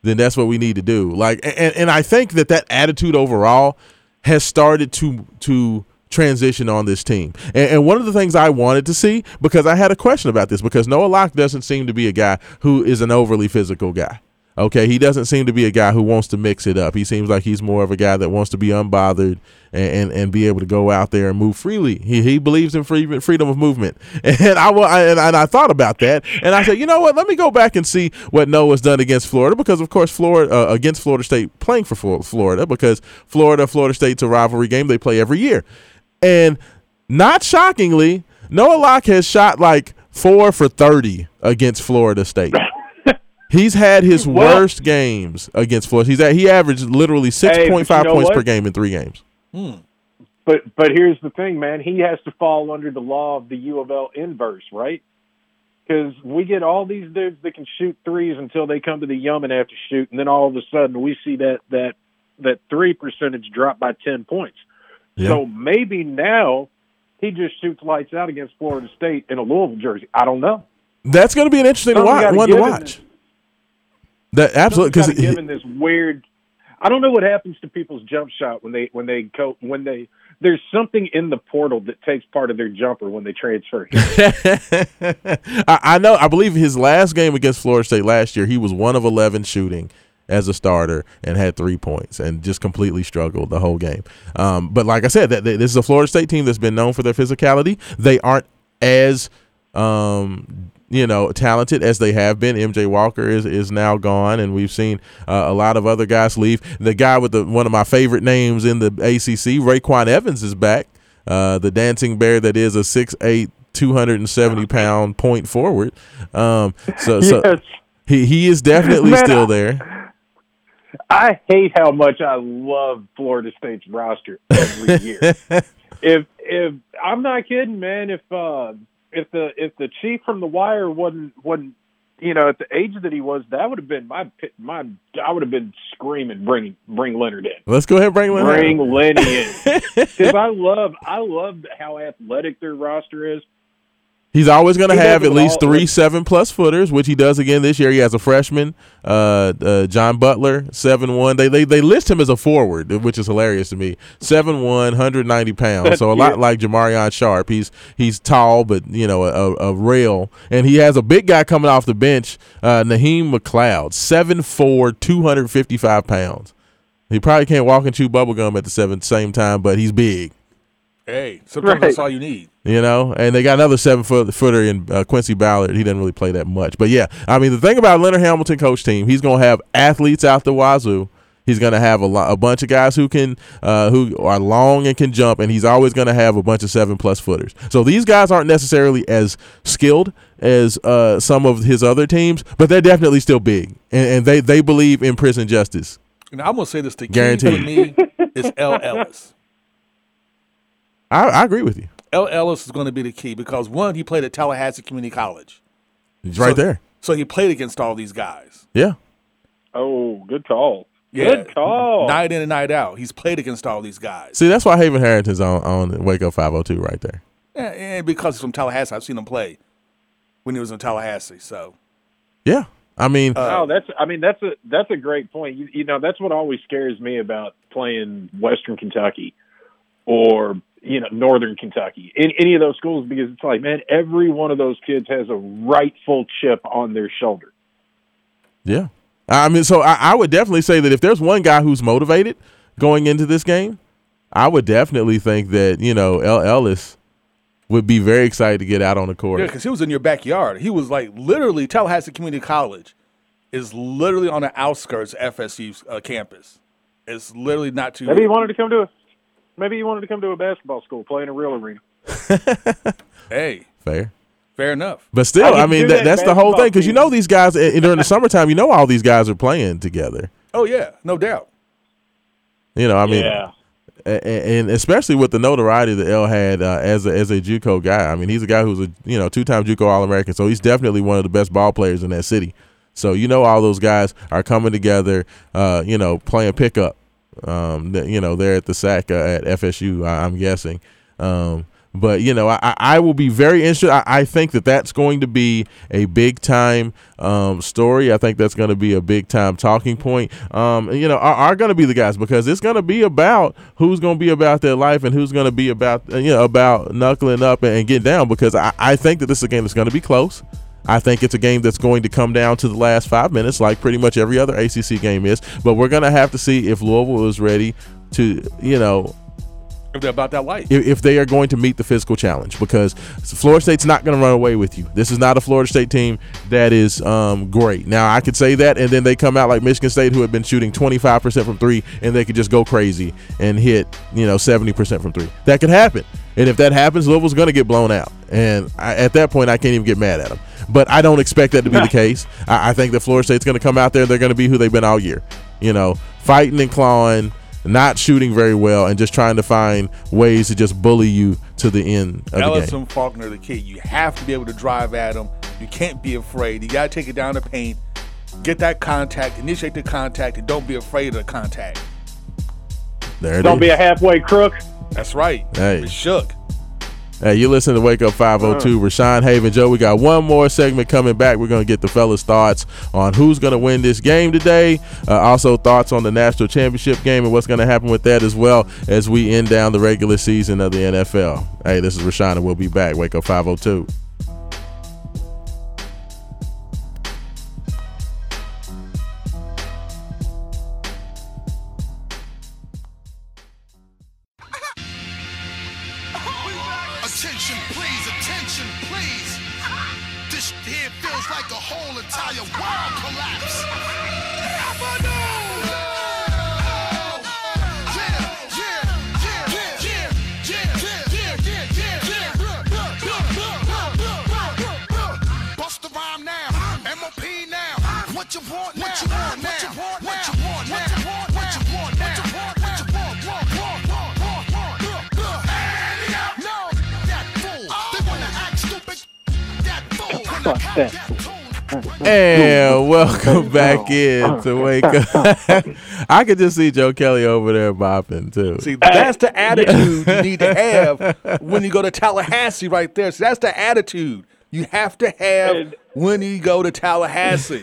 then that's what we need to do. Like and and I think that that attitude overall has started to to transition on this team. And, and one of the things I wanted to see because I had a question about this because Noah Locke doesn't seem to be a guy who is an overly physical guy. Okay, he doesn't seem to be a guy who wants to mix it up. He seems like he's more of a guy that wants to be unbothered and, and, and be able to go out there and move freely. He, he believes in free, freedom of movement, and I, wa- I and, and I thought about that, and I said, you know what? Let me go back and see what Noah's done against Florida because, of course, Florida uh, against Florida State playing for Florida because Florida Florida State's a rivalry game they play every year, and not shockingly, Noah Locke has shot like four for thirty against Florida State. He's had his Well- worst games against Florida. He's at, he averaged literally six point five you know points what? per game in three games. Hmm. But but here's the thing, man. He has to fall under the law of the U of L inverse, right? Because we get all these dudes that can shoot threes until they come to the Yum and have to shoot, and then all of a sudden we see that that that three percentage drop by ten points. Yeah. So maybe now he just shoots lights out against Florida State in a Louisville jersey. I don't know. That's going to be an interesting Something wa- gotta one to watch. this- That absolutely because gotta this weird. I don't know what happens to people's jump shot when they when they go when they. There's something in the portal that takes part of their jumper when they transfer. I, I know. I believe his last game against Florida State last year, he was one of eleven shooting as a starter and had three points and just completely struggled the whole game. Um, but like I said, that, that this is a Florida State team that's been known for their physicality. They aren't as um, you know talented as they have been. MJ Walker is is now gone, and we've seen uh, a lot of other guys leave. The guy with the one of my favorite names in the ACC, RayQuan Evans, is back. Uh, the dancing bear that is a six eight. 270 pound point forward. Um, so, so yes, he, he is definitely Man, still I- there. I hate how much I love Florida State's roster every year. if if I'm not kidding, man, if uh, if the if the chief from the wire wasn't wasn't you know at the age that he was, that would have been my my I would have been screaming bring bring Leonard in. Let's go ahead and bring Lynn Bring. Lenny in because I love I love how athletic their roster is. He's always going to have at least all. three seven plus footers, which he does again this year. He has a freshman, uh, uh, John Butler, seven one. They, they they list him as a forward, which is hilarious to me. Seven one, 190 pounds, so a lot Yeah. like Jamarion Sharp. He's he's tall, but you know a, a rail, and he has a big guy coming off the bench, uh, Naheem McLeod, seven four, 255 pounds. He probably can't walk and chew bubblegum at the seven, same time, but he's big. Hey, sometimes Right. that's all you need. You know, and they got another seven foot footer in uh, Quincy Ballard. He didn't really play that much, but yeah, I mean the thing about Leonard Hamilton coach team, he's gonna have athletes out the wazoo. He's gonna have a lot, a bunch of guys who can, uh, who are long and can jump, and he's always gonna have a bunch of seven plus footers. So these guys aren't necessarily as skilled as uh, some of his other teams, but they're definitely still big, and, and they they believe in prison justice. And I'm gonna say this: the key Guaranteed. for me is El Ellis. I, I agree with you. El Ellis is going to be the key because one, he played at Tallahassee Community College, He's right So- there. so he played against all these guys. Yeah. Oh, good call. Yeah. Good call. Night in and night out, he's played against all these guys. See, that's why Haven Harrington's on on Wake Up 502 right there. Yeah, and because he's from Tallahassee, I've seen him play when he was in Tallahassee. So Yeah. I mean, Uh, Oh, that's. I mean, that's a that's a great point. You, you know, that's what always scares me about playing Western Kentucky or you know Northern Kentucky, any, any of those schools, because it's like, man, every one of those kids has a rightful chip on their shoulder. yeah. I mean, so I, I would definitely say that if there's one guy who's motivated going into this game, I would definitely think that you know El Ellis would be very excited to get out on the court. yeah, because he was in your backyard. He was like literally Tallahassee Community College is literally on the outskirts of FSU's uh, campus. It's literally not too. Maybe he wanted to come to a. Maybe he wanted to come to a basketball school, play in a real arena. Hey, Fair. fair enough. But still, I I mean, that, that that's the whole thing because you know these guys eh, during the summertime. You know all these guys are playing together. Oh yeah, no doubt. You know, I mean, yeah. a- a- and especially with the notoriety that El had uh, as a, as a JUCO guy. I mean, he's a guy who's a you know two time JUCO All American, so he's definitely one of the best ball players in that city. So you know all those guys are coming together, uh, you know, playing pickup. Um, you know, they're at the SAC uh, at FSU. I, I'm guessing. Um, but you know, I, I will be very interested. I, I think that that's going to be a big time um, story. I think that's going to be a big time talking point. Um, you know, are, are going to be the guys because it's going to be about who's going to be about their life and who's going to be about you know about knuckling up and, and getting down. Because I, I think that this is a game that's going to be close. I think it's a game that's going to come down to the last five minutes, like pretty much every other ACC game is. But we're going to have to see if Louisville is ready to, you know, If they're about that life. if, if they are going to meet the physical challenge because Florida State's not going to run away with you. This is not a Florida State team that is um, great. Now, I could say that, and then they come out like Michigan State, who had been shooting 25% from three, and they could just go crazy and hit, you know, 70% from three. That could happen. And if that happens, Louisville's going to get blown out. And I, at that point, I can't even get mad at them. But I don't expect that to be the case. I, I think that Florida State's going to come out there. They're going to be who they've been all year. You know, fighting and clawing, not shooting very well, and just trying to find ways to just bully you to the end of the game. Ellison Faulkner, the kid, you have to be able to drive at him. You can't be afraid. You got to take it down the paint, get that contact, initiate the contact, and don't be afraid of the contact. There it Don't be a halfway crook. That's right. Hey. It shook. Hey, you listen to Wake Up 502. Rashawn Haven, Joe. We got one more segment coming back. We're going to get the fellas' thoughts on who's going to win this game today. Uh, also, thoughts on the national championship game and what's going to happen with that as well as we end down the regular season of the NFL. Hey, this is Rashawn, and we'll be back. Wake Up 502. And welcome back in to Wake Up. I could just see Joe Kelly over there bopping, too. See, that's the attitude you need to have when you go to Tallahassee, right there. So that's the attitude you have to have when you go to Tallahassee.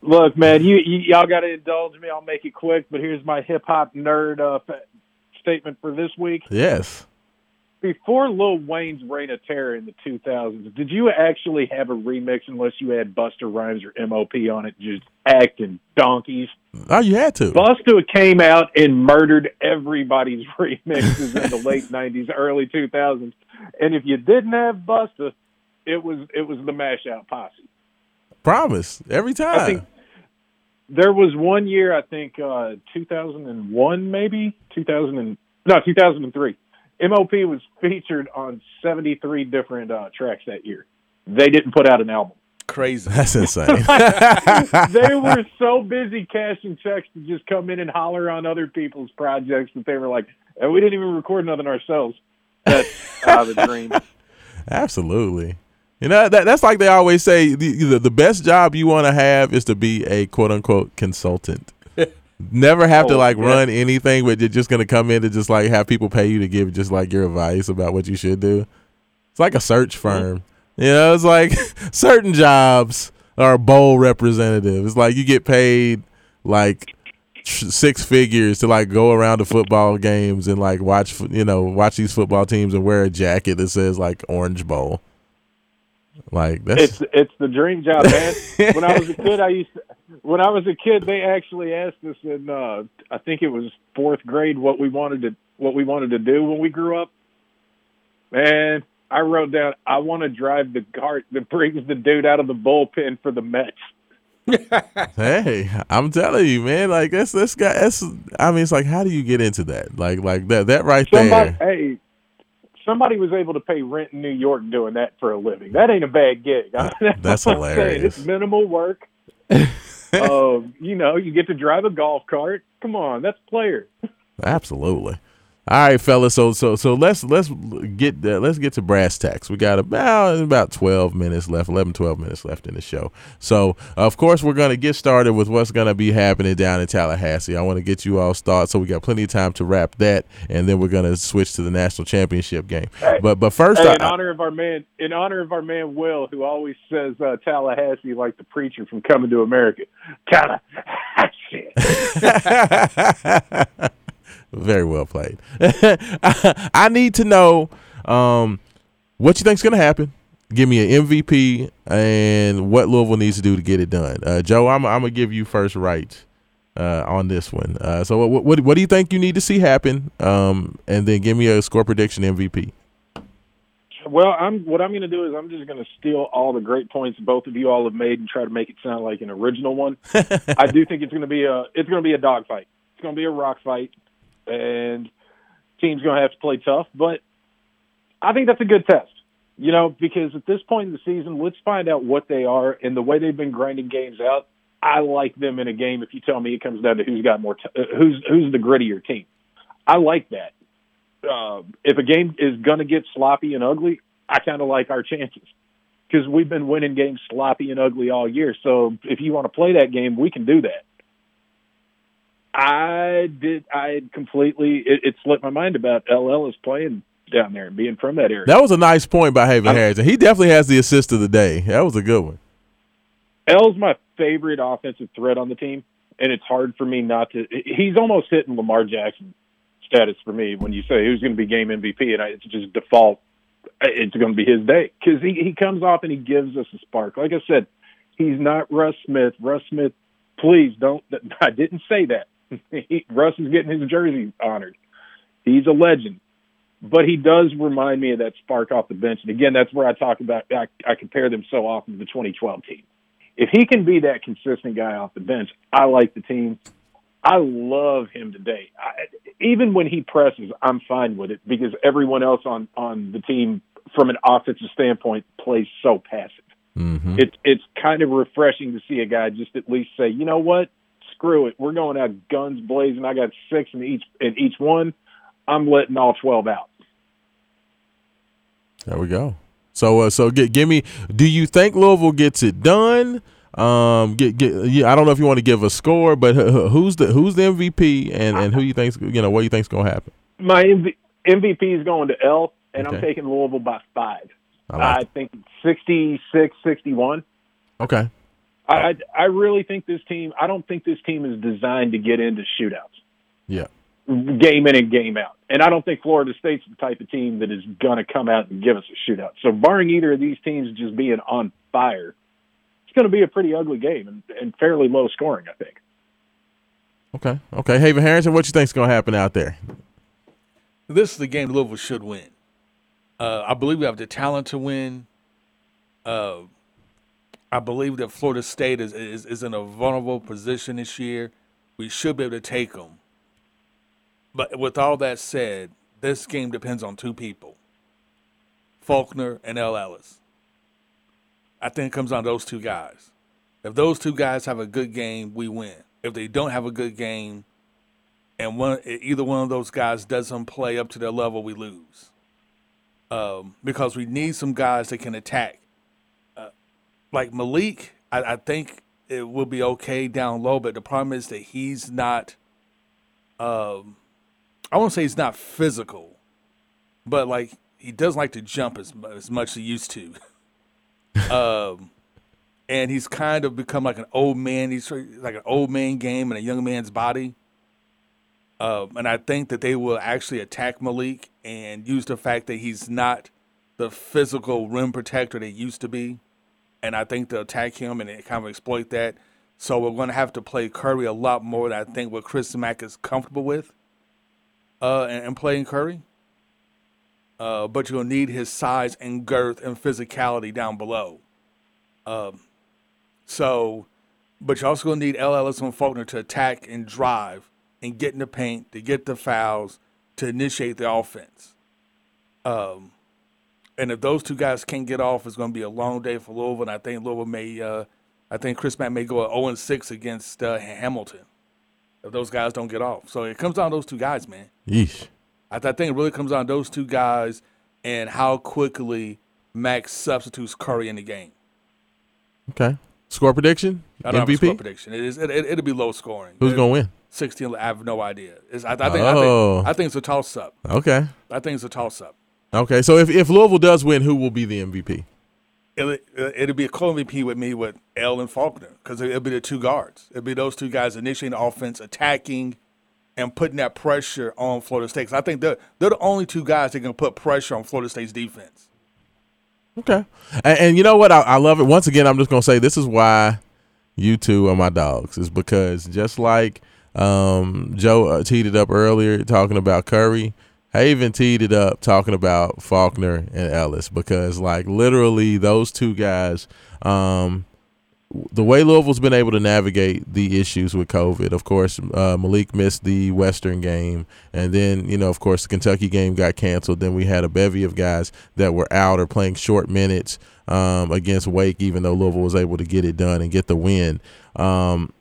Look, man, you, you y'all got to indulge me. I'll make it quick, but here's my hip hop nerd uh, statement for this week. Yes. Before Lil Wayne's reign of terror in the 2000s, did you actually have a remix unless you had Busta Rhymes or MOP on it, just acting donkeys? Oh, you had to. Busta came out and murdered everybody's remixes in the late '90s, early 2000s, and if you didn't have Busta, it was it was the Mash Out Posse. Promise. Every time. I think there was one year, I think uh, 2001, maybe 2000 and no 2003. MOP was featured on 73 different uh, tracks that year. They didn't put out an album. Crazy. That's insane. they were so busy cashing checks to just come in and holler on other people's projects that they were like, and we didn't even record nothing ourselves. That's out of the dream. Absolutely. You know that that's like they always say the the, the best job you want to have is to be a quote unquote consultant. Never have to Oh, like yeah. run anything, but you're just gonna come in to just like have people pay you to give just like your advice about what you should do. It's like a search firm. You know, it's like certain jobs are bowl representative. It's like you get paid like tr- six figures to like go around to football games and like watch you know watch these football teams and wear a jacket that says like Orange Bowl. Like that's It's it's the dream job, man. when I was a kid, I used to, when I was a kid, they actually asked us in uh, I think it was fourth grade what we wanted to what we wanted to do when we grew up. Man, I wrote down I want to drive the cart that brings the dude out of the bullpen for the Mets. hey, I'm telling you, man. Like that's this guy. That's I mean, it's like how do you get into that? Like like that that right Somebody, there. hey, somebody was able to pay rent in New York doing that for a living. That ain't a bad gig. That's what hilarious. It's minimal work. um, you know, you get to drive a golf cart. Come on, that's player. Absolutely. All right, fellas. So so so let's let's get uh, let's get to brass tacks. We got about about 12 minutes left, 11 12 minutes left in the show. So, of course, we're going to get started with what's going to be happening down in Tallahassee. I want to get you all started so we got plenty of time to wrap that and then we're going to switch to the national championship game. But but first Hey, I, in honor of our man, in honor of our man Will, who always says uh, Tallahassee like the preacher from Coming to America. Tallahassee. Very well played. I need to know um, what you think's going to happen. Give me an MVP and what Louisville needs to do to get it done. Uh, Joe, I'm, I'm gonna give you first right uh, on this one. Uh, so, what, what what do you think you need to see happen? Um, and then give me a score prediction MVP. Well, I'm what I'm going to do is I'm just going to steal all the great points both of you all have made and try to make it sound like an original one. I do think it's going to be a it's going to be a dogfight. It's going to be a rock fight, and team's going to have to play tough. But I think that's a good test, you know, because at this point in the season, let's find out what they are and the way they've been grinding games out. I like them in a game. If you tell me it comes down to who's got more, t- uh, who's who's the grittier team, I like that. Uh, if a game is going to get sloppy and ugly, I kind of like our chances because we've been winning games sloppy and ugly all year. So if you want to play that game, we can do that. I did. I completely. It, it slipped my mind about LL is playing down there and being from that area. That was a nice point by Haven Harrison. He definitely has the assist of the day. That was a good one. El's my favorite offensive threat on the team, and it's hard for me not to. He's almost hitting Lamar Jackson status for me when you say who's going to be game MVP, and I, it's just default. It's going to be his day because he he comes off and he gives us a spark. Like I said, he's not Russ Smith. Russ Smith, please don't. I didn't say that. He, Russ is getting his jersey honored. He's a legend, but he does remind me of that spark off the bench. And again, that's where I talk about. I, I compare them so often to the 2012 team if he can be that consistent guy off the bench, I like the team. I love him today. I, even when he presses, I'm fine with it because everyone else on on the team, from an offensive standpoint, plays so passive. Mm-hmm. It's it's kind of refreshing to see a guy just at least say, you know what, screw it, we're going out guns blazing. I got six in each in each one. I'm letting all twelve out. There we go. So, uh, so get, give me. Do you think Louisville gets it done? Um, get, get. Yeah, I don't know if you want to give a score, but who- who- who's the who's the MVP and and who you think's you know what you think's gonna happen? My MV, MVP is going to El, and I'm taking Louisville by five. I like I think 66, 61. Okay. I, I I really think this team. I don't think this team is designed to get into shootouts, Yeah. game in and game out. And I don't think Florida State's the type of team that is going to come out and give us a shootout. So, barring either of these teams just being on fire, it's going to be a pretty ugly game and, and fairly low scoring. I think. Okay. Okay. Haven Harrison, what you think's gonna happen out there? This is the game Louisville should win. Uh, I believe we have the talent to win. Uh, I believe that Florida State is, is is in a vulnerable position this year. We should be able to take them. But with all that said, this game depends on two people: Faulkner and El Ellis. I think it comes to those two guys. If those two guys have a good game, we win. If they don't have a good game, and one either one of those guys doesn't play up to their level, we lose. Um, because we need some guys that can attack. Like Malik, I, I think it will be okay down low, but the problem is that he's not. Um, I won't say he's not physical, but like he doesn't like to jump as as much as he used to. um, and he's kind of become like an old man. He's like an old man game in a young man's body. Um, and I think that they will actually attack Malik and use the fact that he's not the physical rim protector they used to be. And I think they'll attack him and kind of exploit that. So we're going to have to play Curry a lot more than I think what Chris Mack is comfortable with uh, and, and playing Curry. Uh, but you'll need his size and girth and physicality down below. Um, so, but you're also going to need El Ellis and Faulkner to attack and drive and get in the paint, to get the fouls, to initiate the offense. Um, and if those two guys can't get off, it's going to be a long day for Louisville. And I think Louisville may, uh, I think Chris Mack may go at 0 6 against uh, Hamilton if those guys don't get off. So it comes down to those two guys, man. Yeesh. I, th- I think it really comes down to those two guys and how quickly Max substitutes Curry in the game. Okay. Score prediction? I don't have a score MVP? prediction. It is. It, it, it'll be low scoring. Who's gonna win? 16. I have no idea. It's, I, I think. Oh. I think. I think it's a toss up. Okay. I think it's a toss up. Okay. So if, if Louisville does win, who will be the MVP? It'll, it'll be a co-MVP with me with El and Faulkner because it'll be the two guards. It'll be those two guys initiating the offense, attacking, and putting that pressure on Florida State. 'Cause I think they're they're the only two guys that can put pressure on Florida State's defense. Okay. And, and you know what? I, I love it. Once again, I'm just gonna say this is why you two are my dogs. Is because just like um, Joe uh, teed it up earlier talking about Curry, Haven teed it up talking about Faulkner and Ellis because like literally those two guys. Um, the way Louisville's been able to navigate the issues with COVID, of course, uh, Malik missed the Western game, and then you know, of course, the Kentucky game got canceled. Then we had a bevy of guys that were out or playing short minutes um, against Wake, even though Louisville was able to get it done and get the win. Um,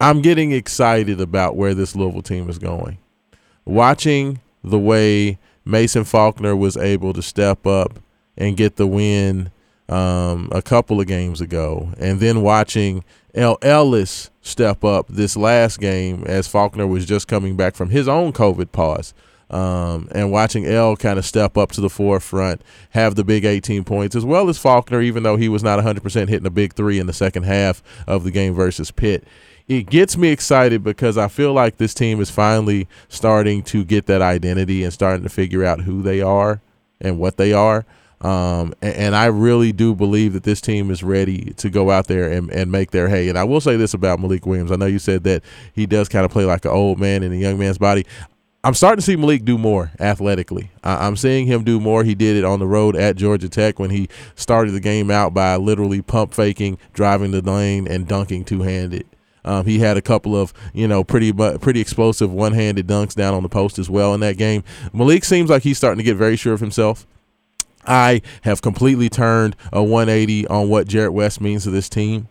I'm getting excited about where this Louisville team is going. Watching the way Mason Faulkner was able to step up and get the win um, a couple of games ago, and then watching El Ellis step up this last game as Faulkner was just coming back from his own COVID pause. Um, and watching El kind of step up to the forefront, have the big 18 points, as well as Faulkner, even though he was not 100% hitting a big three in the second half of the game versus Pitt. It gets me excited because I feel like this team is finally starting to get that identity and starting to figure out who they are and what they are. Um, and, and, I really do believe that this team is ready to go out there and, and make their hay. And I will say this about Malik Williams. I know you said that he does kind of play like an old man in a young man's body. I'm starting to see Malik do more athletically. I, am seeing him do more. He did it on the road at Georgia Tech when he started the game out by literally pump faking, driving the lane, and dunking two handed. Um, he had a couple of you know pretty pretty explosive one handed dunks down on the post as well in that game. Malik seems like he's starting to get very sure of himself. I have completely turned a 180 on what Jarrod West means to this team.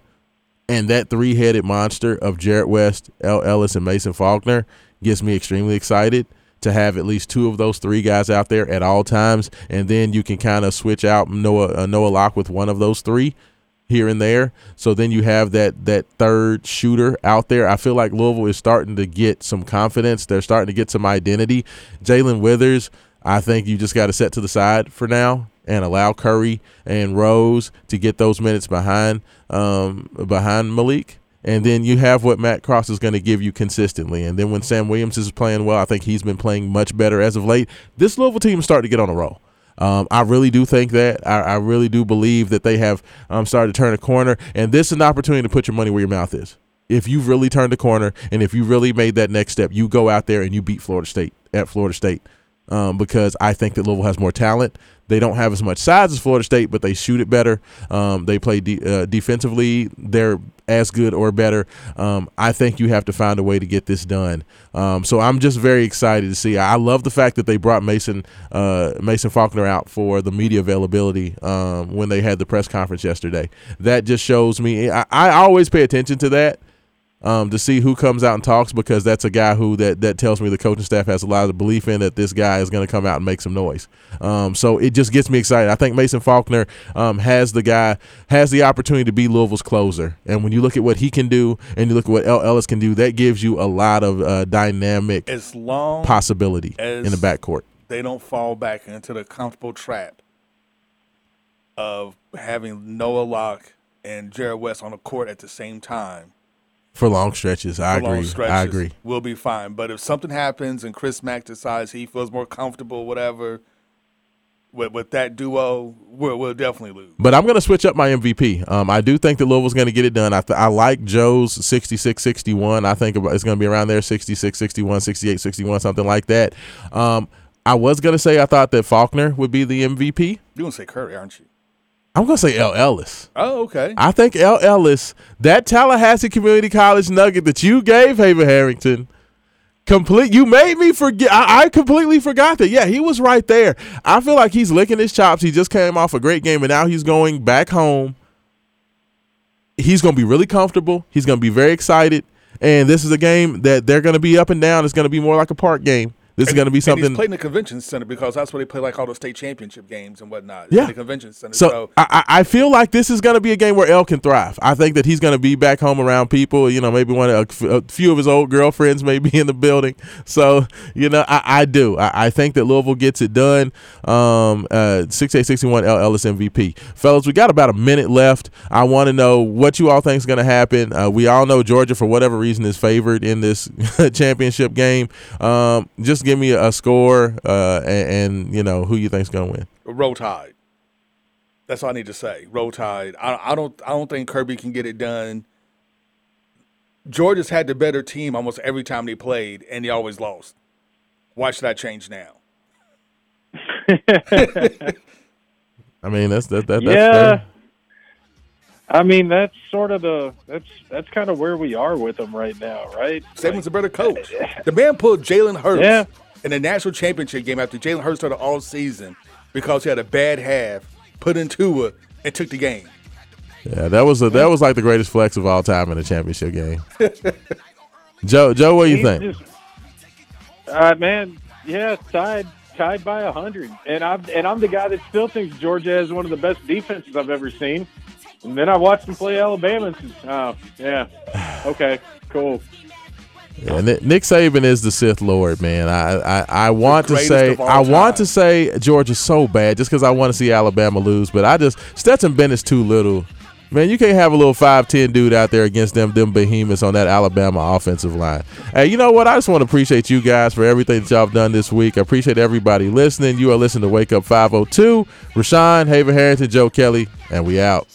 And that three headed monster of Jarrod West, El Ellis, and Mason Faulkner gets me extremely excited to have at least two of those three guys out there at all times. And then you can kind of switch out Noah, uh, Noah Locke with one of those three here and there. So then you have that that third shooter out there. I feel like Louisville is starting to get some confidence. They're starting to get some identity. Jalen Withers I think you just got to set to the side for now and allow Curry and Rose to get those minutes behind um, behind Malik. And then you have what Matt Cross is going to give you consistently. And then when Sam Williams is playing well, I think he's been playing much better as of late. This Louisville team is starting to get on a roll. Um, I really do think that. I, I, really do believe that they have um, started to turn a corner. And this is an opportunity to put your money where your mouth is. If you've really turned a corner and if you really made that next step, you go out there and you beat Florida State at Florida State um, because I think that Louisville has more talent. They don't have as much size as Florida State, but they shoot it better. Um, they play de- uh, defensively. They're as good or better. Um, I think you have to find a way to get this done. Um, so I'm just very excited to see. I love the fact that they brought Mason uh, Mason Faulkner out for the media availability um, when they had the press conference yesterday. That just shows me. I, I always pay attention to that um, to see who comes out and talks because that's a guy who that that tells me the coaching staff has a lot of belief in that this guy is going to come out and make some noise. Um, so it just gets me excited. I think Mason Faulkner um, has the guy has the opportunity to be Louisville's closer, and when you look at what he can do and you look at what El Ellis can do, that gives you a lot of uh, dynamic as long possibility in the backcourt. They don't fall back into the comfortable trap of having Noah Locke and Jarrod West on the court at the same time for long stretches. I agree. Stretches, I agree. We'll be fine. But if something happens and Chris Mack decides he feels more comfortable, whatever, with, with that duo, we'll, we'll definitely lose. But I'm going to switch up my MVP. Um, I do think that Louisville's going to get it done. I, th- I like Joe's 66 61. I think it's going to be around there 66 61, 68 61, something like that. Um, I was going to say I thought that Faulkner would be the MVP. You're going to say Curry, aren't you? I'm gonna say El Ellis. Oh, okay. I think El Ellis, that Tallahassee Community College nugget that you gave Haven Harrington, complete. You made me forget. I, I, completely forgot that. Yeah, he was right there. I feel like he's licking his chops. He just came off a great game, and now he's going back home. He's gonna be really comfortable. He's gonna be very excited, and this is a game that they're gonna be up and down. It's gonna be more like a park game. This and, is going to be something. And he's playing the convention center because that's where they play like all the state championship games and whatnot. Yeah, the convention center. So, so I, I feel like this is going to be a game where El can thrive. I think that he's going to be back home around people. You know, maybe one a, a few of his old girlfriends may be in the building. So you know, I, I do. I, I, think that Louisville gets it done. Um, uh, six eight sixty one El Ellis MVP. Fellas, we got about a minute left. I want to know what you all think is going to happen. Uh, we all know Georgia for whatever reason is favored in this championship game. Um, just give me a, a score score, uh, and, and, you know who you think's going to win. Roll Tide. That's all I need to say. Roll Tide. I, I don't. I don't think Kirby can get it done. Georgia's had the better team almost every time they played, and they always lost. Why should I change now? I mean, that's that. that that's yeah. Fair. I mean, that's sort of the that's that's kind of where we are with them right now, right? Saban's like, a better coach. The man pulled Jalen Hurts. Yeah in the national championship game after Jalen Hurts started all season because he had a bad half, put into it, and took the game. Yeah, that was a, that was like the greatest flex of all time in a championship game. Joe, Joe, what do you think? just- uh, man, yeah, tied tied by a hundred, and I'm and I'm the guy that still thinks Georgia has one of the best defenses I've ever seen. And then I watched them play Alabama. And oh, yeah, okay, cool. Yeah, Nick, Nick Saban is the Sith Lord, man. I I, I want to say of all I want to say Georgia so bad just because I want to see Alabama lose, but I just Stetson Bennett's too little. Man, you can't have a little five ten dude out there against them them behemoths on that Alabama offensive line. Hey, you know what? I just want to appreciate you guys for everything that y'all have done this week. I appreciate everybody listening. You are listening to Wake Up 502. Rashawn, Haven Harrington, Joe Kelly, and we out.